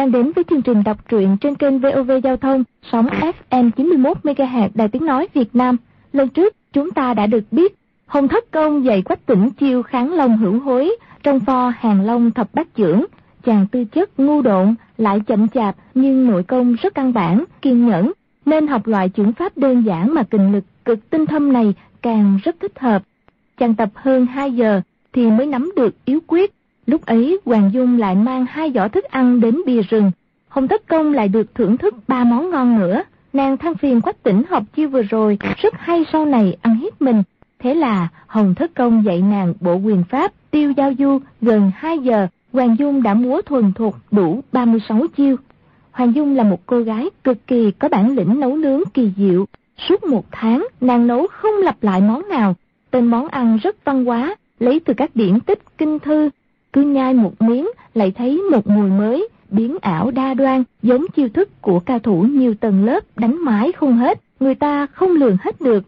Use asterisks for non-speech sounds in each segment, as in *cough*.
đang đến với chương trình đọc truyện trên kênh VOV Giao thông, sóng FM 91 MHz Đài Tiếng Nói Việt Nam. Lần trước, chúng ta đã được biết Hồng Thất Công dạy quách tỉnh chiêu kháng long hữu hối trong pho hàng long thập bát trưởng. Chàng tư chất ngu độn, lại chậm chạp nhưng nội công rất căn bản, kiên nhẫn, nên học loại chưởng pháp đơn giản mà kình lực cực tinh thâm này càng rất thích hợp. Chàng tập hơn 2 giờ thì mới nắm được yếu quyết. Lúc ấy Hoàng Dung lại mang hai giỏ thức ăn đến bìa rừng. Hồng Thất Công lại được thưởng thức ba món ngon nữa. Nàng than phiền quách tỉnh học chiêu vừa rồi, rất hay sau này ăn hiếp mình. Thế là Hồng Thất Công dạy nàng bộ quyền pháp, tiêu giao du gần 2 giờ, Hoàng Dung đã múa thuần thuộc đủ 36 chiêu. Hoàng Dung là một cô gái cực kỳ có bản lĩnh nấu nướng kỳ diệu. Suốt một tháng, nàng nấu không lặp lại món nào. Tên món ăn rất văn hóa, lấy từ các điển tích kinh thư. Cứ nhai một miếng, lại thấy một mùi mới, biến ảo đa đoan, giống chiêu thức của cao thủ nhiều tầng lớp đánh mãi không hết, người ta không lường hết được.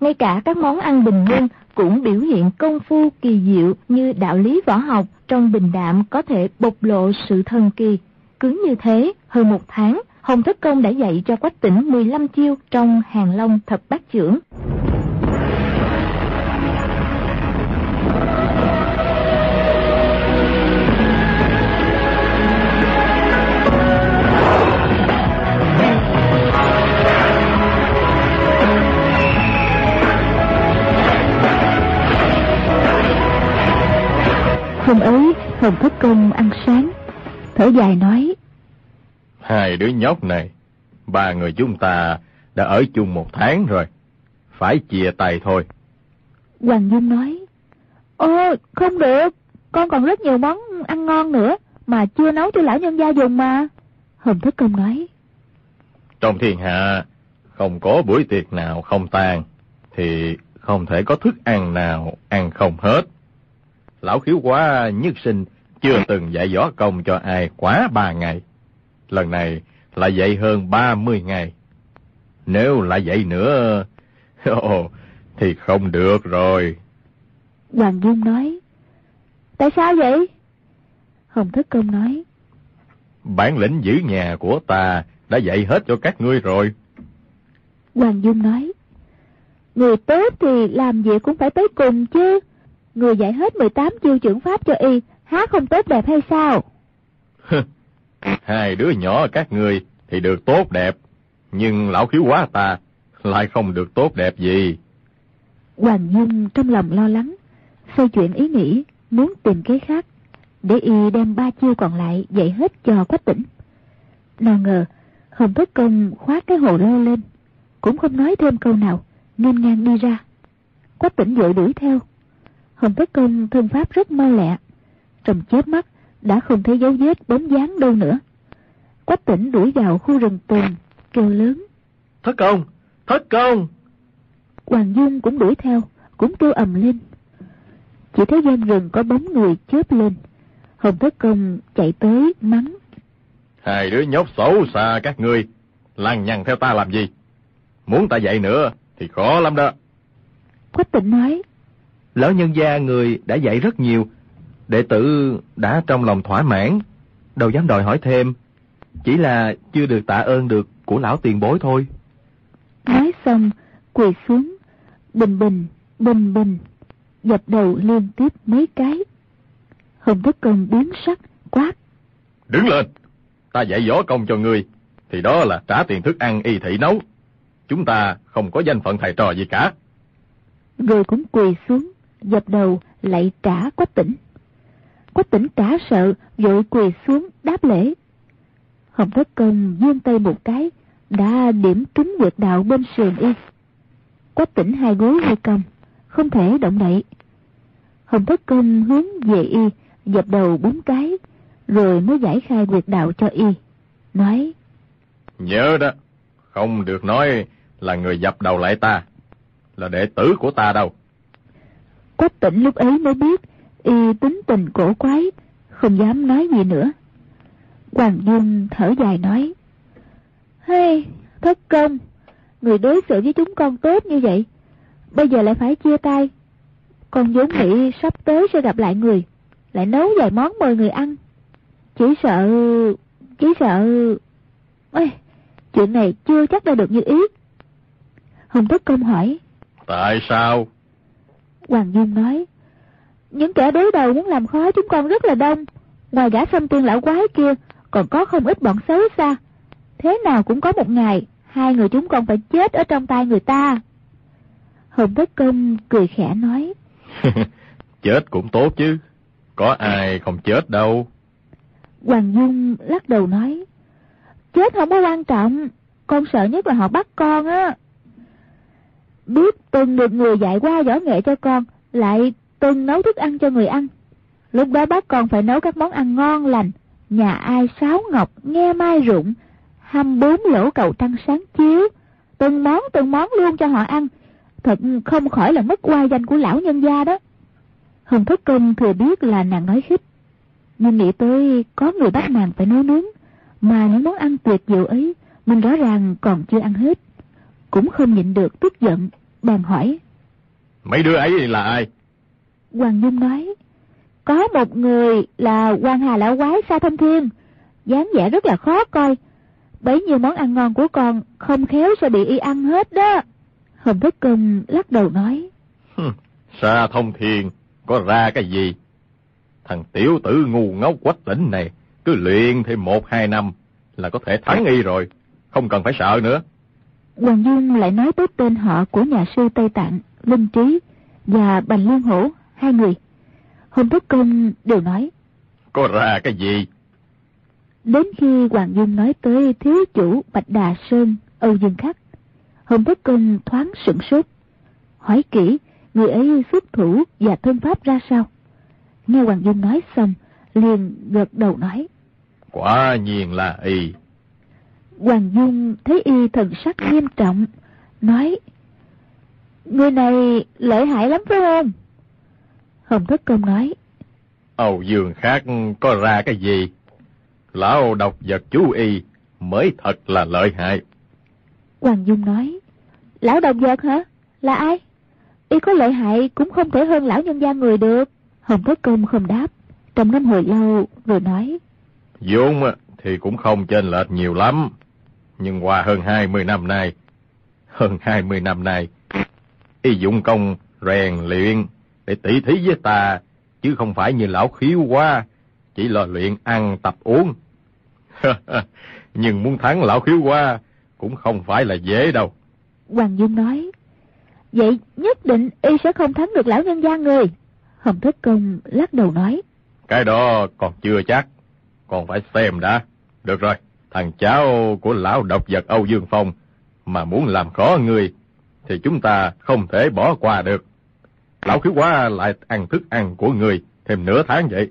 Ngay cả các món ăn bình dân cũng biểu hiện công phu kỳ diệu như đạo lý võ học trong bình đạm có thể bộc lộ sự thần kỳ. Cứ như thế, hơn một tháng, Hồng Thất Công đã dạy cho Quách Tỉnh 15 chiêu trong hàng long thập bát trưởng. Thở dài nói. Hai đứa nhóc này, ba người chúng ta đã ở chung một tháng rồi, phải chia tay thôi. Hoàng Dung nói, Ồ, không được, con còn rất nhiều món ăn ngon nữa, mà chưa nấu cho lão nhân gia dùng mà. Hồng Thất Công nói, Trong thiên hạ, không có buổi tiệc nào không tàn, thì không thể có thức ăn nào ăn không hết. Lão khiếu quá nhất sinh chưa từng dạy võ công cho ai quá ba ngày. Lần này là dạy hơn ba mươi ngày. Nếu lại dạy nữa, *laughs* ồ, thì không được rồi. Hoàng Dung nói, Tại sao vậy? Hồng Thất Công nói, Bản lĩnh giữ nhà của ta đã dạy hết cho các ngươi rồi. Hoàng Dung nói, Người tốt thì làm gì cũng phải tới cùng chứ. Người dạy hết 18 chiêu trưởng pháp cho y, há không tốt đẹp hay sao? *laughs* Hai đứa nhỏ các ngươi thì được tốt đẹp, nhưng lão khiếu quá ta lại không được tốt đẹp gì. Hoàng Dung trong lòng lo lắng, xoay chuyển ý nghĩ, muốn tìm cái khác, để y đem ba chiêu còn lại dạy hết cho quách tỉnh. Nào ngờ, Hồng Thất Công khoát cái hồ lô lên, cũng không nói thêm câu nào, nên ngang đi ra. Quách tỉnh vội đuổi theo. Hồng Thất Công thân pháp rất mau lẹ, trong chớp mắt đã không thấy dấu vết bóng dáng đâu nữa. Quách tỉnh đuổi vào khu rừng tùng, kêu lớn. Thất công! Thất công! Hoàng Dung cũng đuổi theo, cũng kêu ầm lên. Chỉ thấy gian rừng có bóng người chớp lên. Hồng Thất Công chạy tới mắng. Hai đứa nhóc xấu xa các ngươi, lăng nhăng theo ta làm gì? Muốn ta dạy nữa thì khó lắm đó. Quách tỉnh nói. Lão nhân gia người đã dạy rất nhiều, đệ tử đã trong lòng thỏa mãn, đâu dám đòi hỏi thêm. Chỉ là chưa được tạ ơn được của lão tiền bối thôi. Nói xong, quỳ xuống, bình bình, bình bình, dập đầu liên tiếp mấy cái. Hồng Thất Công biến sắc, quát. Đứng lên, ta dạy võ công cho ngươi, thì đó là trả tiền thức ăn y thị nấu. Chúng ta không có danh phận thầy trò gì cả. Rồi cũng quỳ xuống, dập đầu lại trả quách tỉnh. Quách tỉnh trả sợ, vội quỳ xuống đáp lễ. Hồng Thất Công vươn tay một cái, đã điểm trúng quyệt đạo bên sườn y. Quách tỉnh hai gối hai cầm, không thể động đậy. Hồng Thất Công hướng về y, dập đầu bốn cái, rồi mới giải khai quyệt đạo cho y. Nói, Nhớ đó, không được nói là người dập đầu lại ta, là đệ tử của ta đâu. Quách tỉnh lúc ấy mới biết, y tính tình cổ quái, không dám nói gì nữa. Hoàng Dung thở dài nói, Hey, thất công, người đối xử với chúng con tốt như vậy, bây giờ lại phải chia tay. Con vốn nghĩ sắp tới sẽ gặp lại người, lại nấu vài món mời người ăn. Chỉ sợ... Chỉ sợ... Ê, chuyện này chưa chắc đã được như ý. Hồng Tất Công hỏi. Tại sao? Hoàng Dung nói. Những kẻ đối đầu muốn làm khó chúng con rất là đông. Ngoài gã xâm tiên lão quái kia, còn có không ít bọn xấu xa. Thế nào cũng có một ngày, hai người chúng con phải chết ở trong tay người ta. Hồng Tất Công cười khẽ nói. *laughs* chết cũng tốt chứ, có ai không chết đâu. Hoàng Dung lắc đầu nói. Chết không có quan trọng, con sợ nhất là họ bắt con á. Biết từng được người dạy qua võ nghệ cho con, lại từng nấu thức ăn cho người ăn. Lúc đó bác còn phải nấu các món ăn ngon lành, nhà ai sáo ngọc, nghe mai rụng, hăm bốn lỗ cầu trăng sáng chiếu, từng món từng món luôn cho họ ăn. Thật không khỏi là mất oai danh của lão nhân gia đó. Hồng Thất Công thừa biết là nàng nói khích, nhưng nghĩ tới có người bắt nàng phải nấu nướng, mà những món ăn tuyệt diệu ấy mình rõ ràng còn chưa ăn hết. Cũng không nhịn được tức giận, bèn hỏi. Mấy đứa ấy là ai? Hoàng Nhung nói, có một người là quan hà lão quái sa thông thiên, dáng vẻ rất là khó coi. Bấy nhiêu món ăn ngon của con không khéo sẽ bị y ăn hết đó. Hồng Thất Công lắc đầu nói. sa thông thiên, có ra cái gì? Thằng tiểu tử ngu ngốc quách tỉnh này, cứ luyện thêm một hai năm là có thể thắng y rồi, không cần phải sợ nữa. Hoàng Dung lại nói tới tên họ của nhà sư Tây Tạng, Linh Trí và Bành Liên Hổ, hai người. Hồng Thất Công đều nói. Có ra cái gì? Đến khi Hoàng Dung nói tới thiếu chủ Bạch Đà Sơn, Âu Dương Khắc, Hồng Thất Công thoáng sửng sốt. Hỏi kỹ, người ấy xuất thủ và thân pháp ra sao? Nghe Hoàng Dung nói xong, liền gật đầu nói. Quả nhiên là y. Hoàng Dung thấy y thần sắc nghiêm trọng, nói Người này lợi hại lắm phải không? Hồng Thất Công nói Âu Dương khác có ra cái gì? Lão độc vật chú y mới thật là lợi hại. Hoàng Dung nói Lão độc vật hả? Là ai? Y có lợi hại cũng không thể hơn lão nhân gia người được. Hồng Thất Công không đáp, trầm ngâm hồi lâu rồi nói Dung thì cũng không chênh lệch nhiều lắm. Nhưng qua hơn hai mươi năm nay, hơn hai mươi năm nay, y dụng công rèn luyện để tỉ thí với ta, chứ không phải như lão khiếu quá, chỉ là luyện ăn tập uống. *laughs* Nhưng muốn thắng lão khiếu qua cũng không phải là dễ đâu. Hoàng Dung nói, vậy nhất định y sẽ không thắng được lão nhân gia người. Hồng Thất Công lắc đầu nói, Cái đó còn chưa chắc, còn phải xem đã. Được rồi, thằng cháu của lão độc vật Âu Dương Phong mà muốn làm khó người thì chúng ta không thể bỏ qua được. Lão khiếu quá lại ăn thức ăn của người thêm nửa tháng vậy.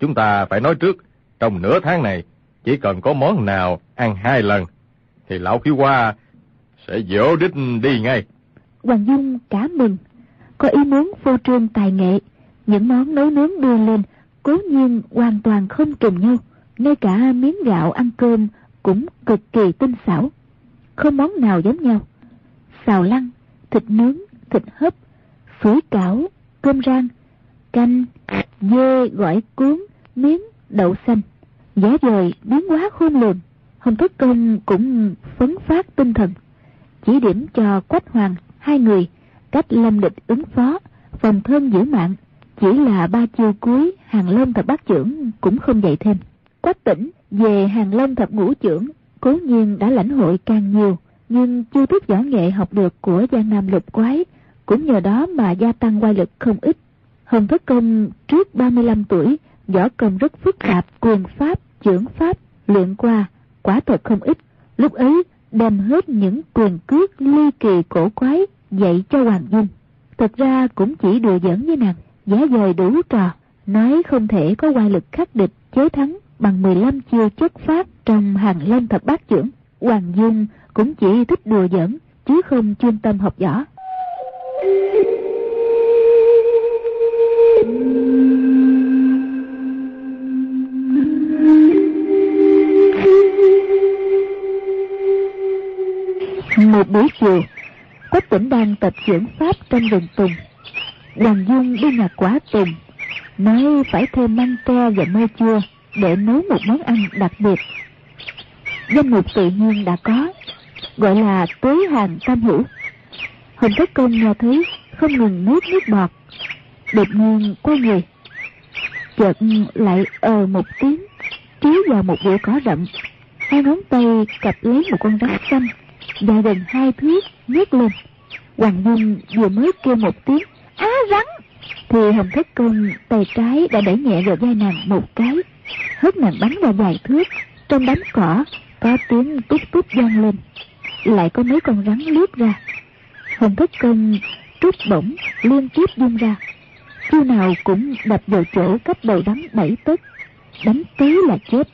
Chúng ta phải nói trước, trong nửa tháng này chỉ cần có món nào ăn hai lần thì lão khiếu qua sẽ dỗ đích đi ngay. Hoàng Dung cả mừng, có ý muốn phô trương tài nghệ, những món nấu nướng đưa lên cố nhiên hoàn toàn không trùng nhau, ngay cả miếng gạo ăn cơm cũng cực kỳ tinh xảo, không món nào giống nhau. Xào lăn thịt nướng, thịt hấp, phở cảo, cơm rang, canh, dê gỏi cuốn, miếng đậu xanh, giá dời biến hóa khôn lường. Hồng Thất Công cũng phấn phát tinh thần, chỉ điểm cho Quách Hoàng hai người cách lâm địch ứng phó, phòng thân giữ mạng. Chỉ là ba chiêu cuối hàng long thập bát trưởng cũng không dạy thêm. Quách tỉnh về hàng long thập ngũ trưởng cố nhiên đã lãnh hội càng nhiều, nhưng chưa thức võ nghệ học được của Giang Nam lục quái cũng nhờ đó mà gia tăng quay lực không ít. Hồng Thất Công trước 35 tuổi, võ công rất phức tạp, quyền pháp, trưởng pháp, luyện qua, quả thật không ít. Lúc ấy đem hết những quyền cước ly kỳ cổ quái dạy cho Hoàng Dung. Thật ra cũng chỉ đùa giỡn với nàng, giá dời đủ trò, nói không thể có quay lực khắc địch chế thắng bằng 15 chiêu chất pháp trong hàng long thập bát trưởng. Hoàng Dung cũng chỉ thích đùa giỡn, chứ không chuyên tâm học võ. Một buổi chiều, Quách tỉnh đang tập chuyển pháp trong rừng tùng. Hoàng Dung đi nhặt quả tùng, nói phải thêm măng tre và mơ chua để nấu một món ăn đặc biệt. Danh mục tự nhiên đã có, gọi là tối hàng tam hữu. Hồng Thất Công nghe thấy không ngừng nuốt nước bọt, đột nhiên quay người. Chợt lại ờ một tiếng, trí vào một bụi cỏ rậm. Hai ngón tay cặp lấy một con rắn xanh, dài gần hai thước, nhét lên. Hoàng Dung vừa mới kêu một tiếng, á rắn, thì Hồng Thất Công tay trái đã đẩy nhẹ vào vai nàng một cái, hớt nàng bắn ra dài thước, trong đám cỏ có tiếng tút tút vang lên, lại có mấy con rắn lướt ra. Hồng Thất Công trút bổng liên tiếp dung ra, chiêu nào cũng đập vào chỗ cách đầu rắn bảy tấc, đánh tí là chết.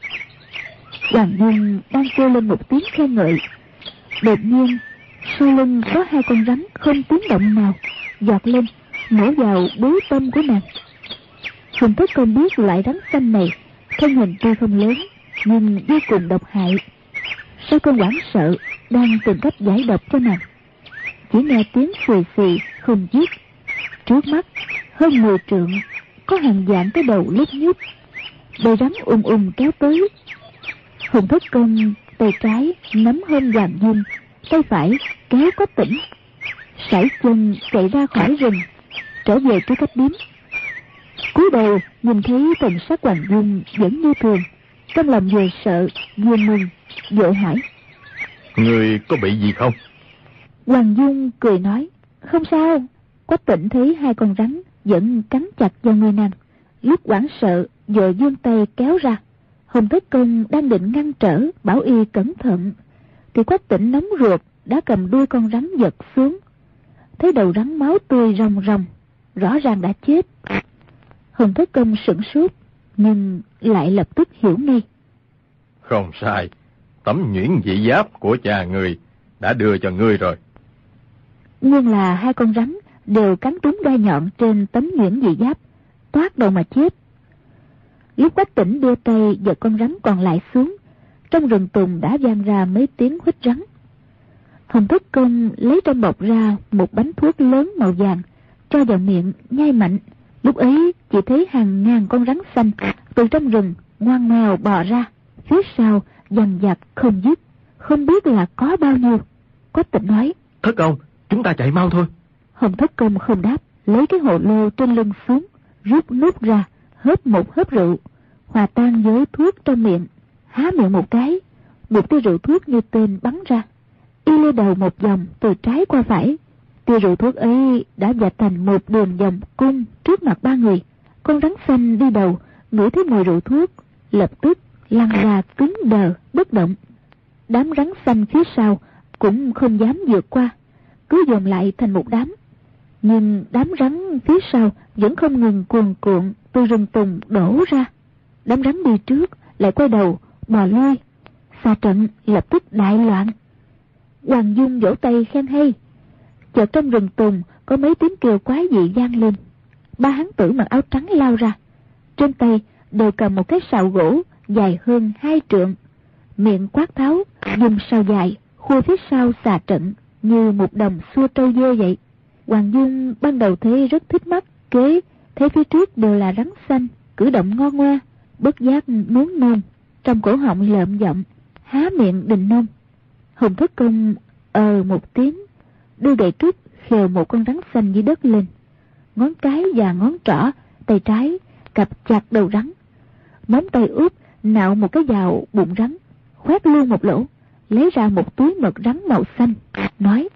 Hoàng Dung đang kêu lên một tiếng khen ngợi, đột nhiên sau lưng có hai con rắn không tiếng động nào giọt lên mổ vào bối tâm của nàng. Hùng Thất Công biết loại rắn xanh này thân hình tuy không lớn nhưng vô cùng độc hại. Sau cơn hoảng sợ đang tìm cách giải độc cho nàng? Chỉ nghe tiếng xì xì không dứt. Trước mắt, hơn mười trượng, có hàng dạng cái đầu lúc nhúc bầy rắn ung ung kéo tới. Hùng thất công, tay trái, nắm hơn hoàng dung tay phải, kéo có tỉnh. Sải chân chạy ra khỏi rừng, trở về cái cách điếm. Cúi đầu nhìn thấy thần sắc hoàng dung vẫn như thường. Trong lòng vừa sợ, vừa mừng, vội hỏi. Người có bị gì không? Hoàng dung cười nói, không sao quách tỉnh thấy hai con rắn vẫn cắn chặt vào người nàng. Lúc quảng sợ, vội vươn tay kéo ra. Hồng thất công đang định ngăn trở, bảo y cẩn thận, thì quách tỉnh nóng ruột đã cầm đuôi con rắn giật xuống. Thấy đầu rắn máu tươi ròng ròng, rõ ràng đã chết. Hồng thất công sửng sốt, nhưng lại lập tức hiểu ngay. Không sai, tấm nhuyễn dị giáp của cha người đã đưa cho ngươi rồi nhưng là hai con rắn đều cắn trúng đai nhọn trên tấm nhuyễn dị giáp, toát đầu mà chết. Lúc quách tỉnh đưa tay giật con rắn còn lại xuống, trong rừng tùng đã vang ra mấy tiếng huýt rắn. Hồng thất công lấy trong bọc ra một bánh thuốc lớn màu vàng, cho vào miệng, nhai mạnh. Lúc ấy chỉ thấy hàng ngàn con rắn xanh từ trong rừng ngoan ngoèo bò ra, phía sau dằn dặt không dứt, không biết là có bao nhiêu. Quách tịnh nói, thất công chúng ta chạy mau thôi. Hồng thất công không đáp, lấy cái hồ lô trên lưng xuống, rút nút ra, hớp một hớp rượu. Hòa tan với thuốc trong miệng, há miệng một cái một tia rượu thuốc như tên bắn ra. Y lê đầu một vòng từ trái qua phải. Tia rượu thuốc ấy đã dạch thành một đường vòng cung trước mặt ba người. Con rắn xanh đi đầu, ngửi thấy mùi rượu thuốc, lập tức lăn ra cứng đờ, bất động. Đám rắn xanh phía sau cũng không dám vượt qua cứ dồn lại thành một đám. Nhưng đám rắn phía sau vẫn không ngừng cuồn cuộn từ rừng tùng đổ ra. Đám rắn đi trước, lại quay đầu, bò lui. Xa trận lập tức đại loạn. Hoàng dung vỗ tay khen hay. Chợt trong rừng tùng có mấy tiếng kêu quái dị vang lên. Ba hán tử mặc áo trắng lao ra. Trên tay đều cầm một cái sào gỗ dài hơn hai trượng. Miệng quát tháo, dùng sào dài khua phía sau xà trận như một đồng xua trâu dê vậy. Hoàng dung ban đầu thấy rất thích mắt, kế thấy phía trước đều là rắn xanh, cử động ngon ngoe bất giác muốn nôn trong cổ họng lợm giọng, há miệng đình nôn hùng thất công ờ một tiếng, đưa gậy trúc khều một con rắn xanh dưới đất lên. Ngón cái và ngón trỏ, tay trái, cặp chặt đầu rắn. Móng tay úp nạo một cái vào bụng rắn, khoét luôn một lỗ lấy ra một túi mật rắn màu xanh nói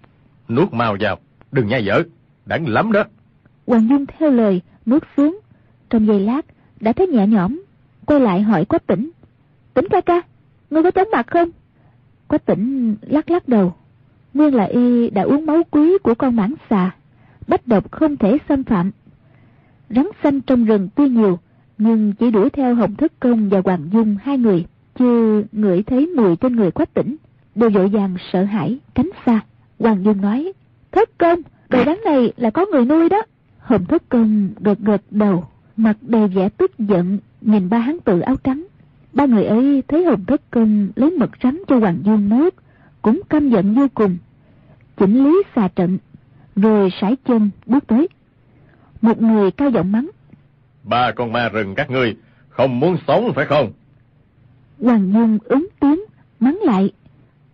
nuốt mau vào đừng nhai dở đắng lắm đó. Hoàng dung theo lời nuốt xuống. Trong giây lát đã thấy nhẹ nhõm quay lại hỏi quách tỉnh tỉnh ca ca ngươi có chóng mặt không? Quách tỉnh lắc lắc đầu. Nguyên là y đã uống máu quý của con mãng xà bách độc không thể xâm phạm. Rắn xanh trong rừng tuy nhiều nhưng chỉ đuổi theo hồng thất công và hoàng dung hai người chưa ngửi thấy mùi trên người quách tỉnh, đều vội vàng sợ hãi, tránh xa. Hoàng dung nói, thất công, đồ đáng này là có người nuôi đó. Hồng thất công gật gật đầu, mặt đầy vẻ tức giận, nhìn ba hán tự áo trắng. Ba người ấy thấy hồng thất công lấy mật rắn cho hoàng dung nuốt, cũng căm giận vô cùng. Chỉnh lý xà trận, rồi sải chân bước tới. Một người cao giọng mắng, ba con ma rừng các ngươi, không muốn sống phải không? Hoàng Dung ứng tiếng, mắng lại.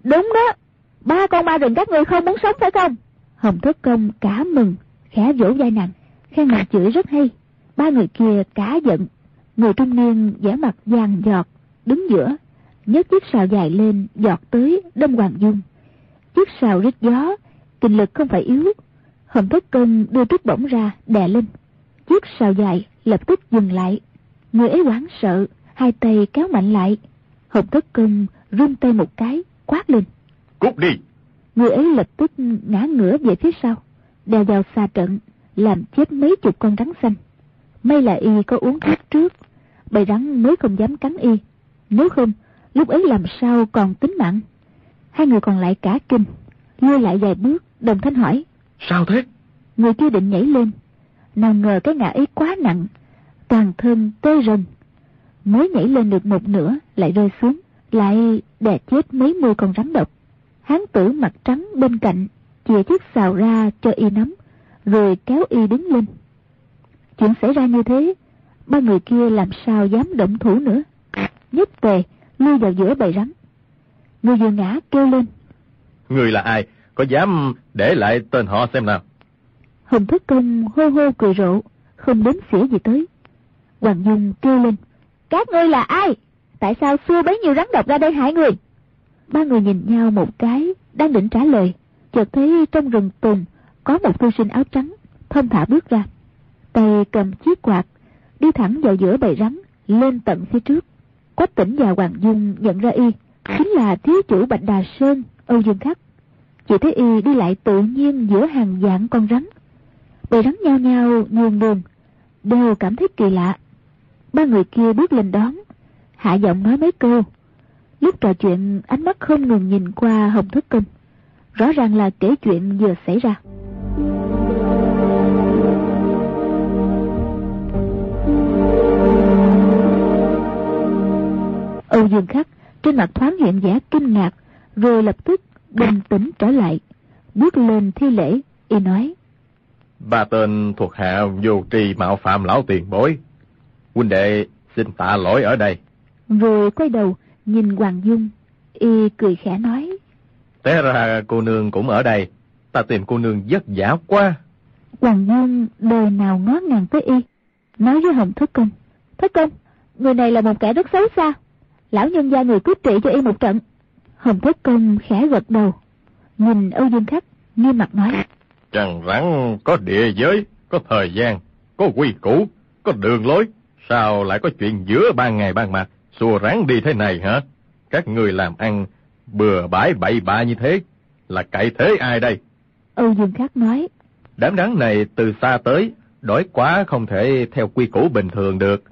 Đúng đó, ba con ma rừng các ngươi không muốn sống phải không? Hồng Thất Công cả mừng, khẽ vỗ vai nàng, khen nàng chửi rất hay. Ba người kia cả giận, người trung niên vẻ mặt vàng giọt, đứng giữa, nhấc chiếc sào dài lên, giọt tới, đâm Hoàng Dung. Chiếc sào rít gió, kinh lực không phải yếu. Hồng Thất Công đưa trúc bổng ra, đè lên. Chiếc sào dài lập tức dừng lại. Người ấy hoảng sợ, hai tay kéo mạnh lại. Hồng Thất Công run tay một cái, quát lên. Cút đi! Người ấy lập tức ngã ngửa về phía sau, đè vào xa trận, làm chết mấy chục con rắn xanh. May là y có uống thuốc trước, bầy rắn mới không dám cắn y. Nếu không, lúc ấy làm sao còn tính mạng. Hai người còn lại cả kinh, lui lại vài bước, đồng thanh hỏi. Sao thế? Người kia định nhảy lên, nào ngờ cái ngã ấy quá nặng, toàn thân tê rần. Mới nhảy lên được một nửa, lại rơi xuống, lại đè chết mấy mươi con rắn độc. Hán tử mặt trắng bên cạnh, chìa chiếc xào ra cho y nắm, rồi kéo y đứng lên. Chuyện xảy ra như thế, ba người kia làm sao dám động thủ nữa. Nhất tề, lui vào giữa bầy rắn. Người vừa ngã kêu lên. Người là ai? Có dám để lại tên họ xem nào? Hồng Thất Công hô hô cười rộ, không đếm xỉa gì tới. Hoàng Dung kêu lên. Các ngươi là ai? Tại sao xua bấy nhiêu rắn độc ra đây hại người? Ba người nhìn nhau một cái, đang định trả lời. Chợt thấy trong rừng tùng có một thư sinh áo trắng, thông thả bước ra. Tay cầm chiếc quạt, đi thẳng vào giữa bầy rắn, lên tận phía trước. Quách tỉnh và Hoàng Dung nhận ra y, chính là thiếu chủ Bạch Đà Sơn, Âu Dương Khắc. Chỉ thấy y đi lại tự nhiên giữa hàng dạng con rắn. Bầy rắn nhao nhao nhường đường, đều cảm thấy kỳ lạ. Ba người kia bước lên đón, hạ giọng nói mấy câu. Lúc trò chuyện ánh mắt không ngừng nhìn qua Hồng Thất Công. Rõ ràng là kể chuyện vừa xảy ra. Âu Dương Khắc trên mặt thoáng hiện vẻ kinh ngạc, rồi lập tức bình tĩnh trở lại, bước lên thi lễ, y nói. Ba tên thuộc hạ vô trì mạo phạm lão tiền bối. Huynh đệ xin tạ lỗi ở đây. Rồi quay đầu, nhìn Hoàng Dung, y cười khẽ nói. Té ra cô nương cũng ở đây, ta tìm cô nương vất vả quá. Hoàng Dung đời nào ngó ngàng tới y, nói với Hồng Thất Công. Thất Công, người này là một kẻ rất xấu xa. Lão nhân gia người cứu trị cho y một trận. Hồng Thất Công khẽ gật đầu, nhìn Âu Dương Khắc, nghiêm mặt nói. Chẳng rắn có địa giới, có thời gian, có quy củ, có đường lối. Sao lại có chuyện giữa ban ngày ban mặt, xua rắn đi thế này hả? Các người làm ăn bừa bãi bậy bạ như thế, là cậy thế ai đây? Âu Dương Khắc nói. Đám rắn này từ xa tới, đói quá không thể theo quy củ bình thường được.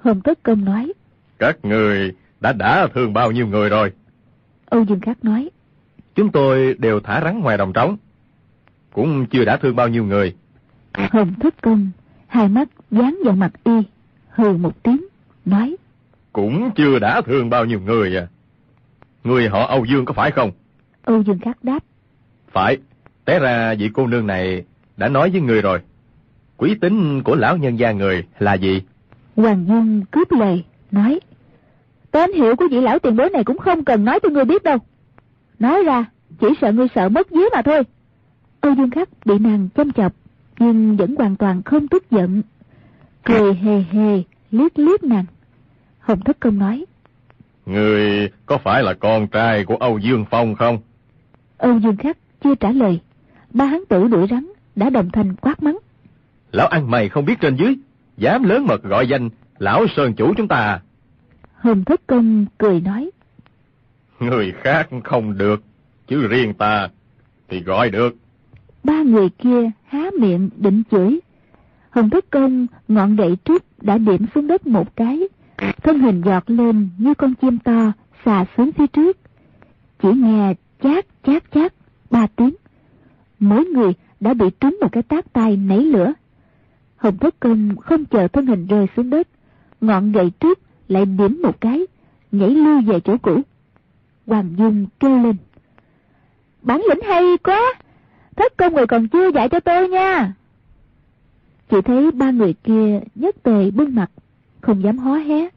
Hồng Tất Công nói. Các người đã đã thương bao nhiêu người rồi? Âu Dương Khắc nói. Chúng tôi đều thả rắn ngoài đồng trống. Cũng chưa đã thương bao nhiêu người. Hồng Thất Công, hai mắt dán vào mặt y, hừ một tiếng, nói. Cũng chưa đã thương bao nhiêu người à. Người họ Âu Dương có phải không? Âu Dương Khắc đáp. Phải, té ra vị cô nương này đã nói với người rồi. Quý tính của lão nhân gia người là gì? Hoàng Dương cướp lời, nói. Tên hiệu của vị lão tiền bối này cũng không cần nói cho ngươi biết đâu. Nói ra, chỉ sợ ngươi sợ mất vía mà thôi. Âu Dương Khắc bị nàng châm chọc, nhưng vẫn hoàn toàn không tức giận. Cười hề hề, liếc liếc nàng. Hồng Thất Công nói. Người có phải là con trai của Âu Dương Phong không? Âu Dương Khắc chưa trả lời. Ba hán tử đuổi rắn, đã đồng thanh quát mắng. Lão ăn mày không biết trên dưới, dám lớn mật gọi danh lão sơn chủ chúng ta. Hồng Thất Công cười nói. Người khác không được, chứ riêng ta thì gọi được. Ba người kia há miệng định chửi. Hồng Thất Công ngọn gậy trúc đã điểm xuống đất một cái, thân hình giọt lên như con chim to xà xuống phía trước. Chỉ nghe chát chát chát ba tiếng. Mỗi người đã bị trúng một cái tát tay nảy lửa. Hồng Thất Công không chờ thân hình rơi xuống đất, ngọn gậy trúc lại điểm một cái, nhảy lưu về chỗ cũ. Hoàng Dung kêu lên. Bản lĩnh hay quá! Thất công người còn chưa dạy cho tôi nha! Chỉ thấy ba người kia nhất tề bưng mặt, không dám hó hé.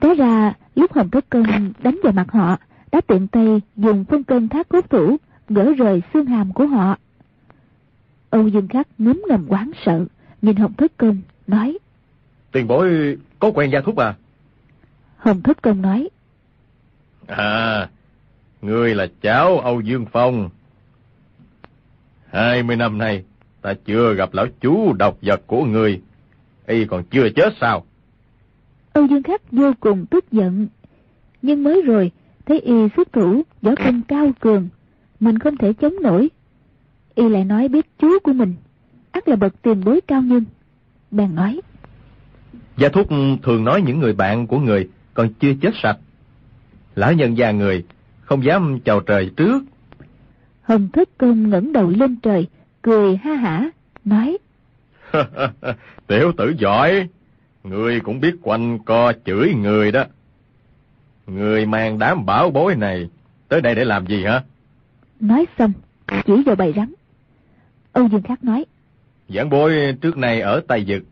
Té ra, lúc Hồng Thất Công đánh vào mặt họ, đã tiện tay dùng phân cân thác cốt thủ, gỡ rời xương hàm của họ. Âu Dương Khắc ngấm ngầm quán sợ, nhìn Hồng Thất Công, nói. Tiền bối có quen gia thúc à? Hồng Thất Công nói. À, ngươi là cháu Âu Dương Phong. Hai mươi năm nay, ta chưa gặp lão chú độc vật của ngươi. Y còn chưa chết sao? Âu Dương Khắc vô cùng tức giận. Nhưng mới rồi, thấy y xuất thủ, võ công cao cường, mình không thể chống nổi. Y lại nói biết chú của mình, ắt là bậc tiền bối cao nhân. Bèn nói. Gia Thúc thường nói những người bạn của người còn chưa chết sạch. Lão nhân già người, không dám chào trời trước. Hồng Thất Công ngẩng đầu lên trời, cười ha hả, nói. *laughs* Tiểu tử giỏi, người cũng biết quanh co chửi người đó. Người mang đám bảo bối này, tới đây để làm gì hả? Nói xong, chỉ vào bầy rắn. Âu Dương Khắc nói. Giảng bối trước này ở Tây Dực,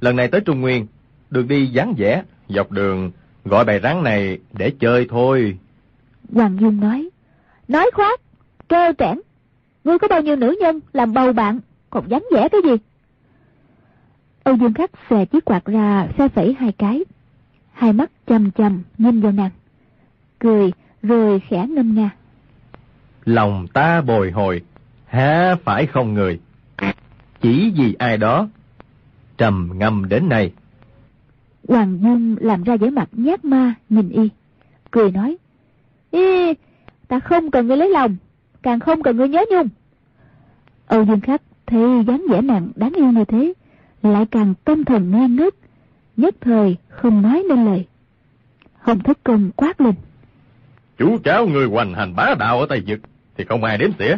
lần này tới Trung Nguyên, đường đi vắng vẻ, dọc đường gọi bầy rắn này để chơi thôi. Hoàng Dung nói. Nói khoác, trơ trẽn. Ngươi có bao nhiêu nữ nhân làm bầu bạn, còn vắng vẻ cái gì? Âu Dương Khắc xòe chiếc quạt ra xe phẩy hai cái. Hai mắt chầm chầm nhìn vào nàng. Cười rồi khẽ ngâm nga. Lòng ta bồi hồi, há phải không người? Chỉ vì ai đó, trầm ngâm đến nay. Hoàng Dung làm ra vẻ mặt nhát ma nhìn y. Cười nói. Ý, ta không cần ngươi lấy lòng, càng không cần ngươi nhớ nhung. Âu Dương Khắc thấy dáng vẻ nàng đáng yêu như thế, lại càng tâm thần ngây ngất, nhất thời không nói nên lời. Hồng Thất Công quát lên. Chú cháu người hoành hành bá đạo ở Tây vực thì không ai đếm xỉa.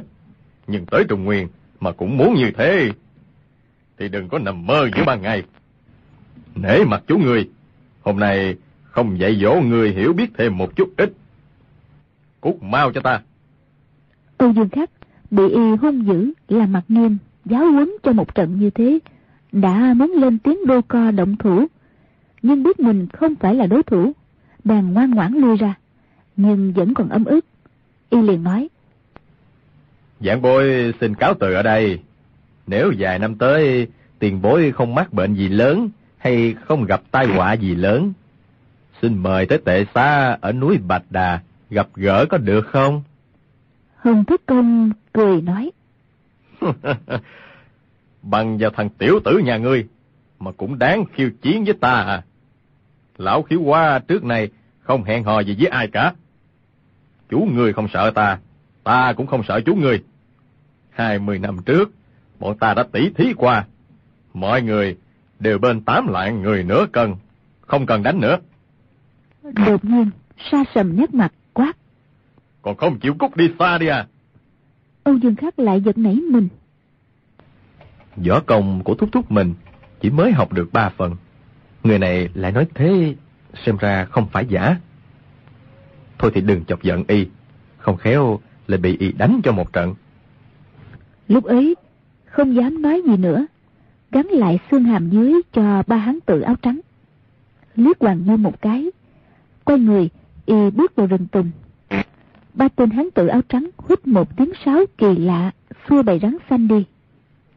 Nhưng tới Trung Nguyên mà cũng muốn như thế thì đừng có nằm mơ giữa ban ngày. Nể mặt chú người, hôm nay không dạy dỗ người hiểu biết thêm một chút ít. Cút mau cho ta. Âu Dương Khắc bị y hung dữ làm mặt nghiêm, giáo huấn cho một trận như thế, đã muốn lên tiếng đô co động thủ, nhưng biết mình không phải là đối thủ, bèn ngoan ngoãn lui ra, nhưng vẫn còn ấm ức. Y liền nói. Giảng bối xin cáo từ ở đây. Nếu vài năm tới tiền bối không mắc bệnh gì lớn hay không gặp tai họa gì lớn, xin mời tới tệ xa ở núi Bạch Đà gặp gỡ có được không? Hồng Thất Công cười nói. *laughs* Bằng vào thằng tiểu tử nhà ngươi, mà cũng đáng khiêu chiến với ta à. Lão khiếu qua trước này không hẹn hò gì với ai cả. Chú ngươi không sợ ta, ta cũng không sợ chú ngươi. Hai mươi năm trước, bọn ta đã tỉ thí qua. Mọi người đều bên tám lạng người nửa cân, không cần đánh nữa. Đột nhiên, sa sầm nhếch mặt. Còn không chịu cút đi xa đi à. Âu Dương Khắc lại giật nảy mình. Võ công của thúc thúc mình chỉ mới học được ba phần. Người này lại nói thế, xem ra không phải giả. Thôi thì đừng chọc giận y, không khéo lại bị y đánh cho một trận. Lúc ấy, không dám nói gì nữa, gắn lại xương hàm dưới cho ba hán tự áo trắng. Liếc Hoàng Như một cái, quay người, y bước vào rừng tùng. Ba tên hán tự áo trắng hút một tiếng sáo kỳ lạ, xua bầy rắn xanh đi.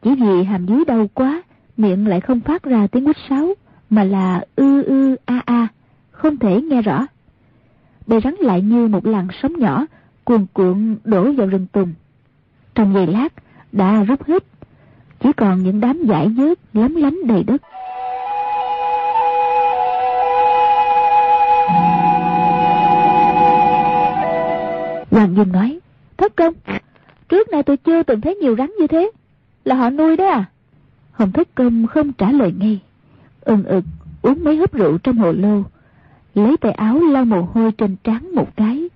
Chỉ vì hàm dưới đau quá, miệng lại không phát ra tiếng quýt sáo, mà là ư ư a a, không thể nghe rõ. Bầy rắn lại như một làn sóng nhỏ, cuồn cuộn đổ vào rừng tùng. Trong giây lát, đã rút hết, chỉ còn những đám giải dớt lấm lánh đầy đất. Hoàng Dung nói, Thất công, trước nay tôi chưa từng thấy nhiều rắn như thế, là họ nuôi đó à? Hồng Thất công không trả lời ngay, ừng ực uống mấy hớp rượu trong hồ lô, lấy tay áo lau mồ hôi trên trán một cái,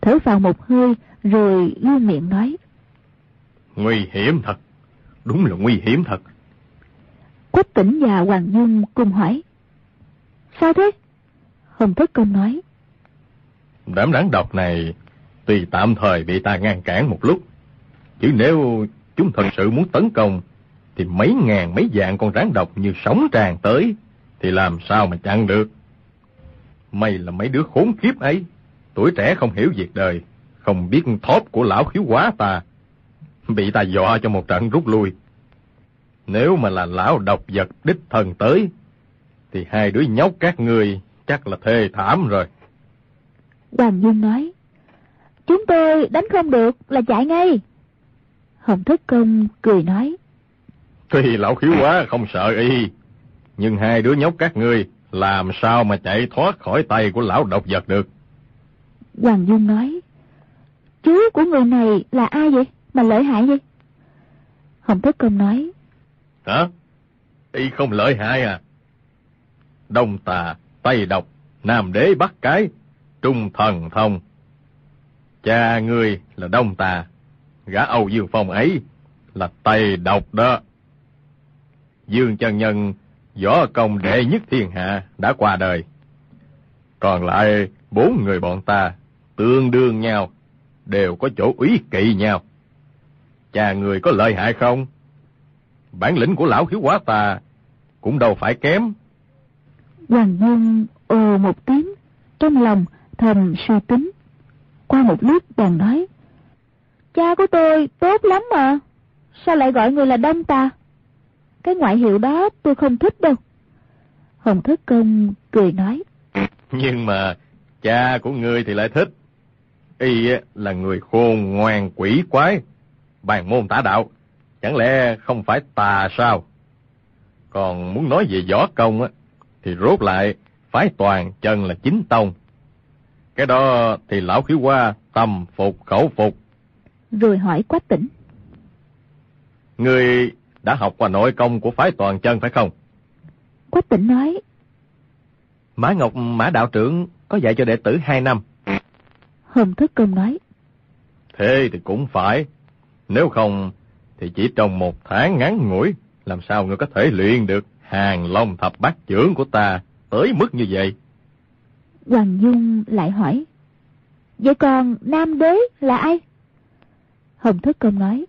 thở vào một hơi rồi lưu miệng nói. Nguy hiểm thật, đúng là nguy hiểm thật. Quách tỉnh và Hoàng Dung cùng hỏi. Sao thế? Hồng Thất Công nói. Đám rắn độc này tuy tạm thời bị ta ngăn cản một lúc, chứ nếu chúng thật sự muốn tấn công, thì mấy ngàn mấy vạn con rắn độc như sóng tràn tới, thì làm sao mà chặn được. Mày là mấy đứa khốn kiếp ấy, tuổi trẻ không hiểu việc đời, không biết thóp của lão khiếu quá ta. Bị ta dọa cho một trận rút lui. Nếu mà là lão độc vật đích thần tới, thì hai đứa nhóc các ngươi chắc là thê thảm rồi. Hoàng Dung nói, chúng tôi đánh không được là chạy ngay. Hồng Thất Công cười nói, Tuy lão khiếu quá không sợ y, nhưng hai đứa nhóc các ngươi làm sao mà chạy thoát khỏi tay của lão độc vật được. Hoàng Dung nói, chú của người này là ai vậy, mà lợi hại vậy? Hồng Thất Công nói, Hả? Y không lợi hại à? Đông tà, Tây độc, Nam đế Bắc cái, Trung thần thông. Cha ngươi là Đông tà, gã Âu Dương Phong ấy là Tây độc đó. Dương chân nhân võ công đệ nhất thiên hạ đã qua đời. Còn lại bốn người bọn ta tương đương nhau, đều có chỗ úy kỵ nhau. Cha người có lợi hại không? Bản lĩnh của lão khiếu quá ta cũng đâu phải kém. Hoàng Dung ồ một tiếng, trong lòng thầm suy tính. Qua một lúc bèn nói, Cha của tôi tốt lắm mà, sao lại gọi người là Đông ta? Cái ngoại hiệu đó tôi không thích đâu. Hồng Thất Công cười nói, *laughs* Nhưng mà cha của ngươi thì lại thích. Y là người khôn ngoan quỷ quái, bàn môn tả đạo, chẳng lẽ không phải tà sao? Còn muốn nói về võ công á, thì rốt lại phái toàn chân là chính tông. Cái đó thì lão khiếu qua tâm phục khẩu phục. Rồi hỏi quách tỉnh. Ngươi đã học qua nội công của phái toàn chân phải không? Quách tỉnh nói. Mã Ngọc Mã Đạo Trưởng có dạy cho đệ tử hai năm. Hồng Thất Công nói. Thế thì cũng phải. Nếu không, thì chỉ trong một tháng ngắn ngủi, làm sao ngươi có thể luyện được hàng long thập bát trưởng của ta tới mức như vậy? Hoàng Dung lại hỏi. Vậy còn Nam Đế là ai? Hồng Thất Công nói.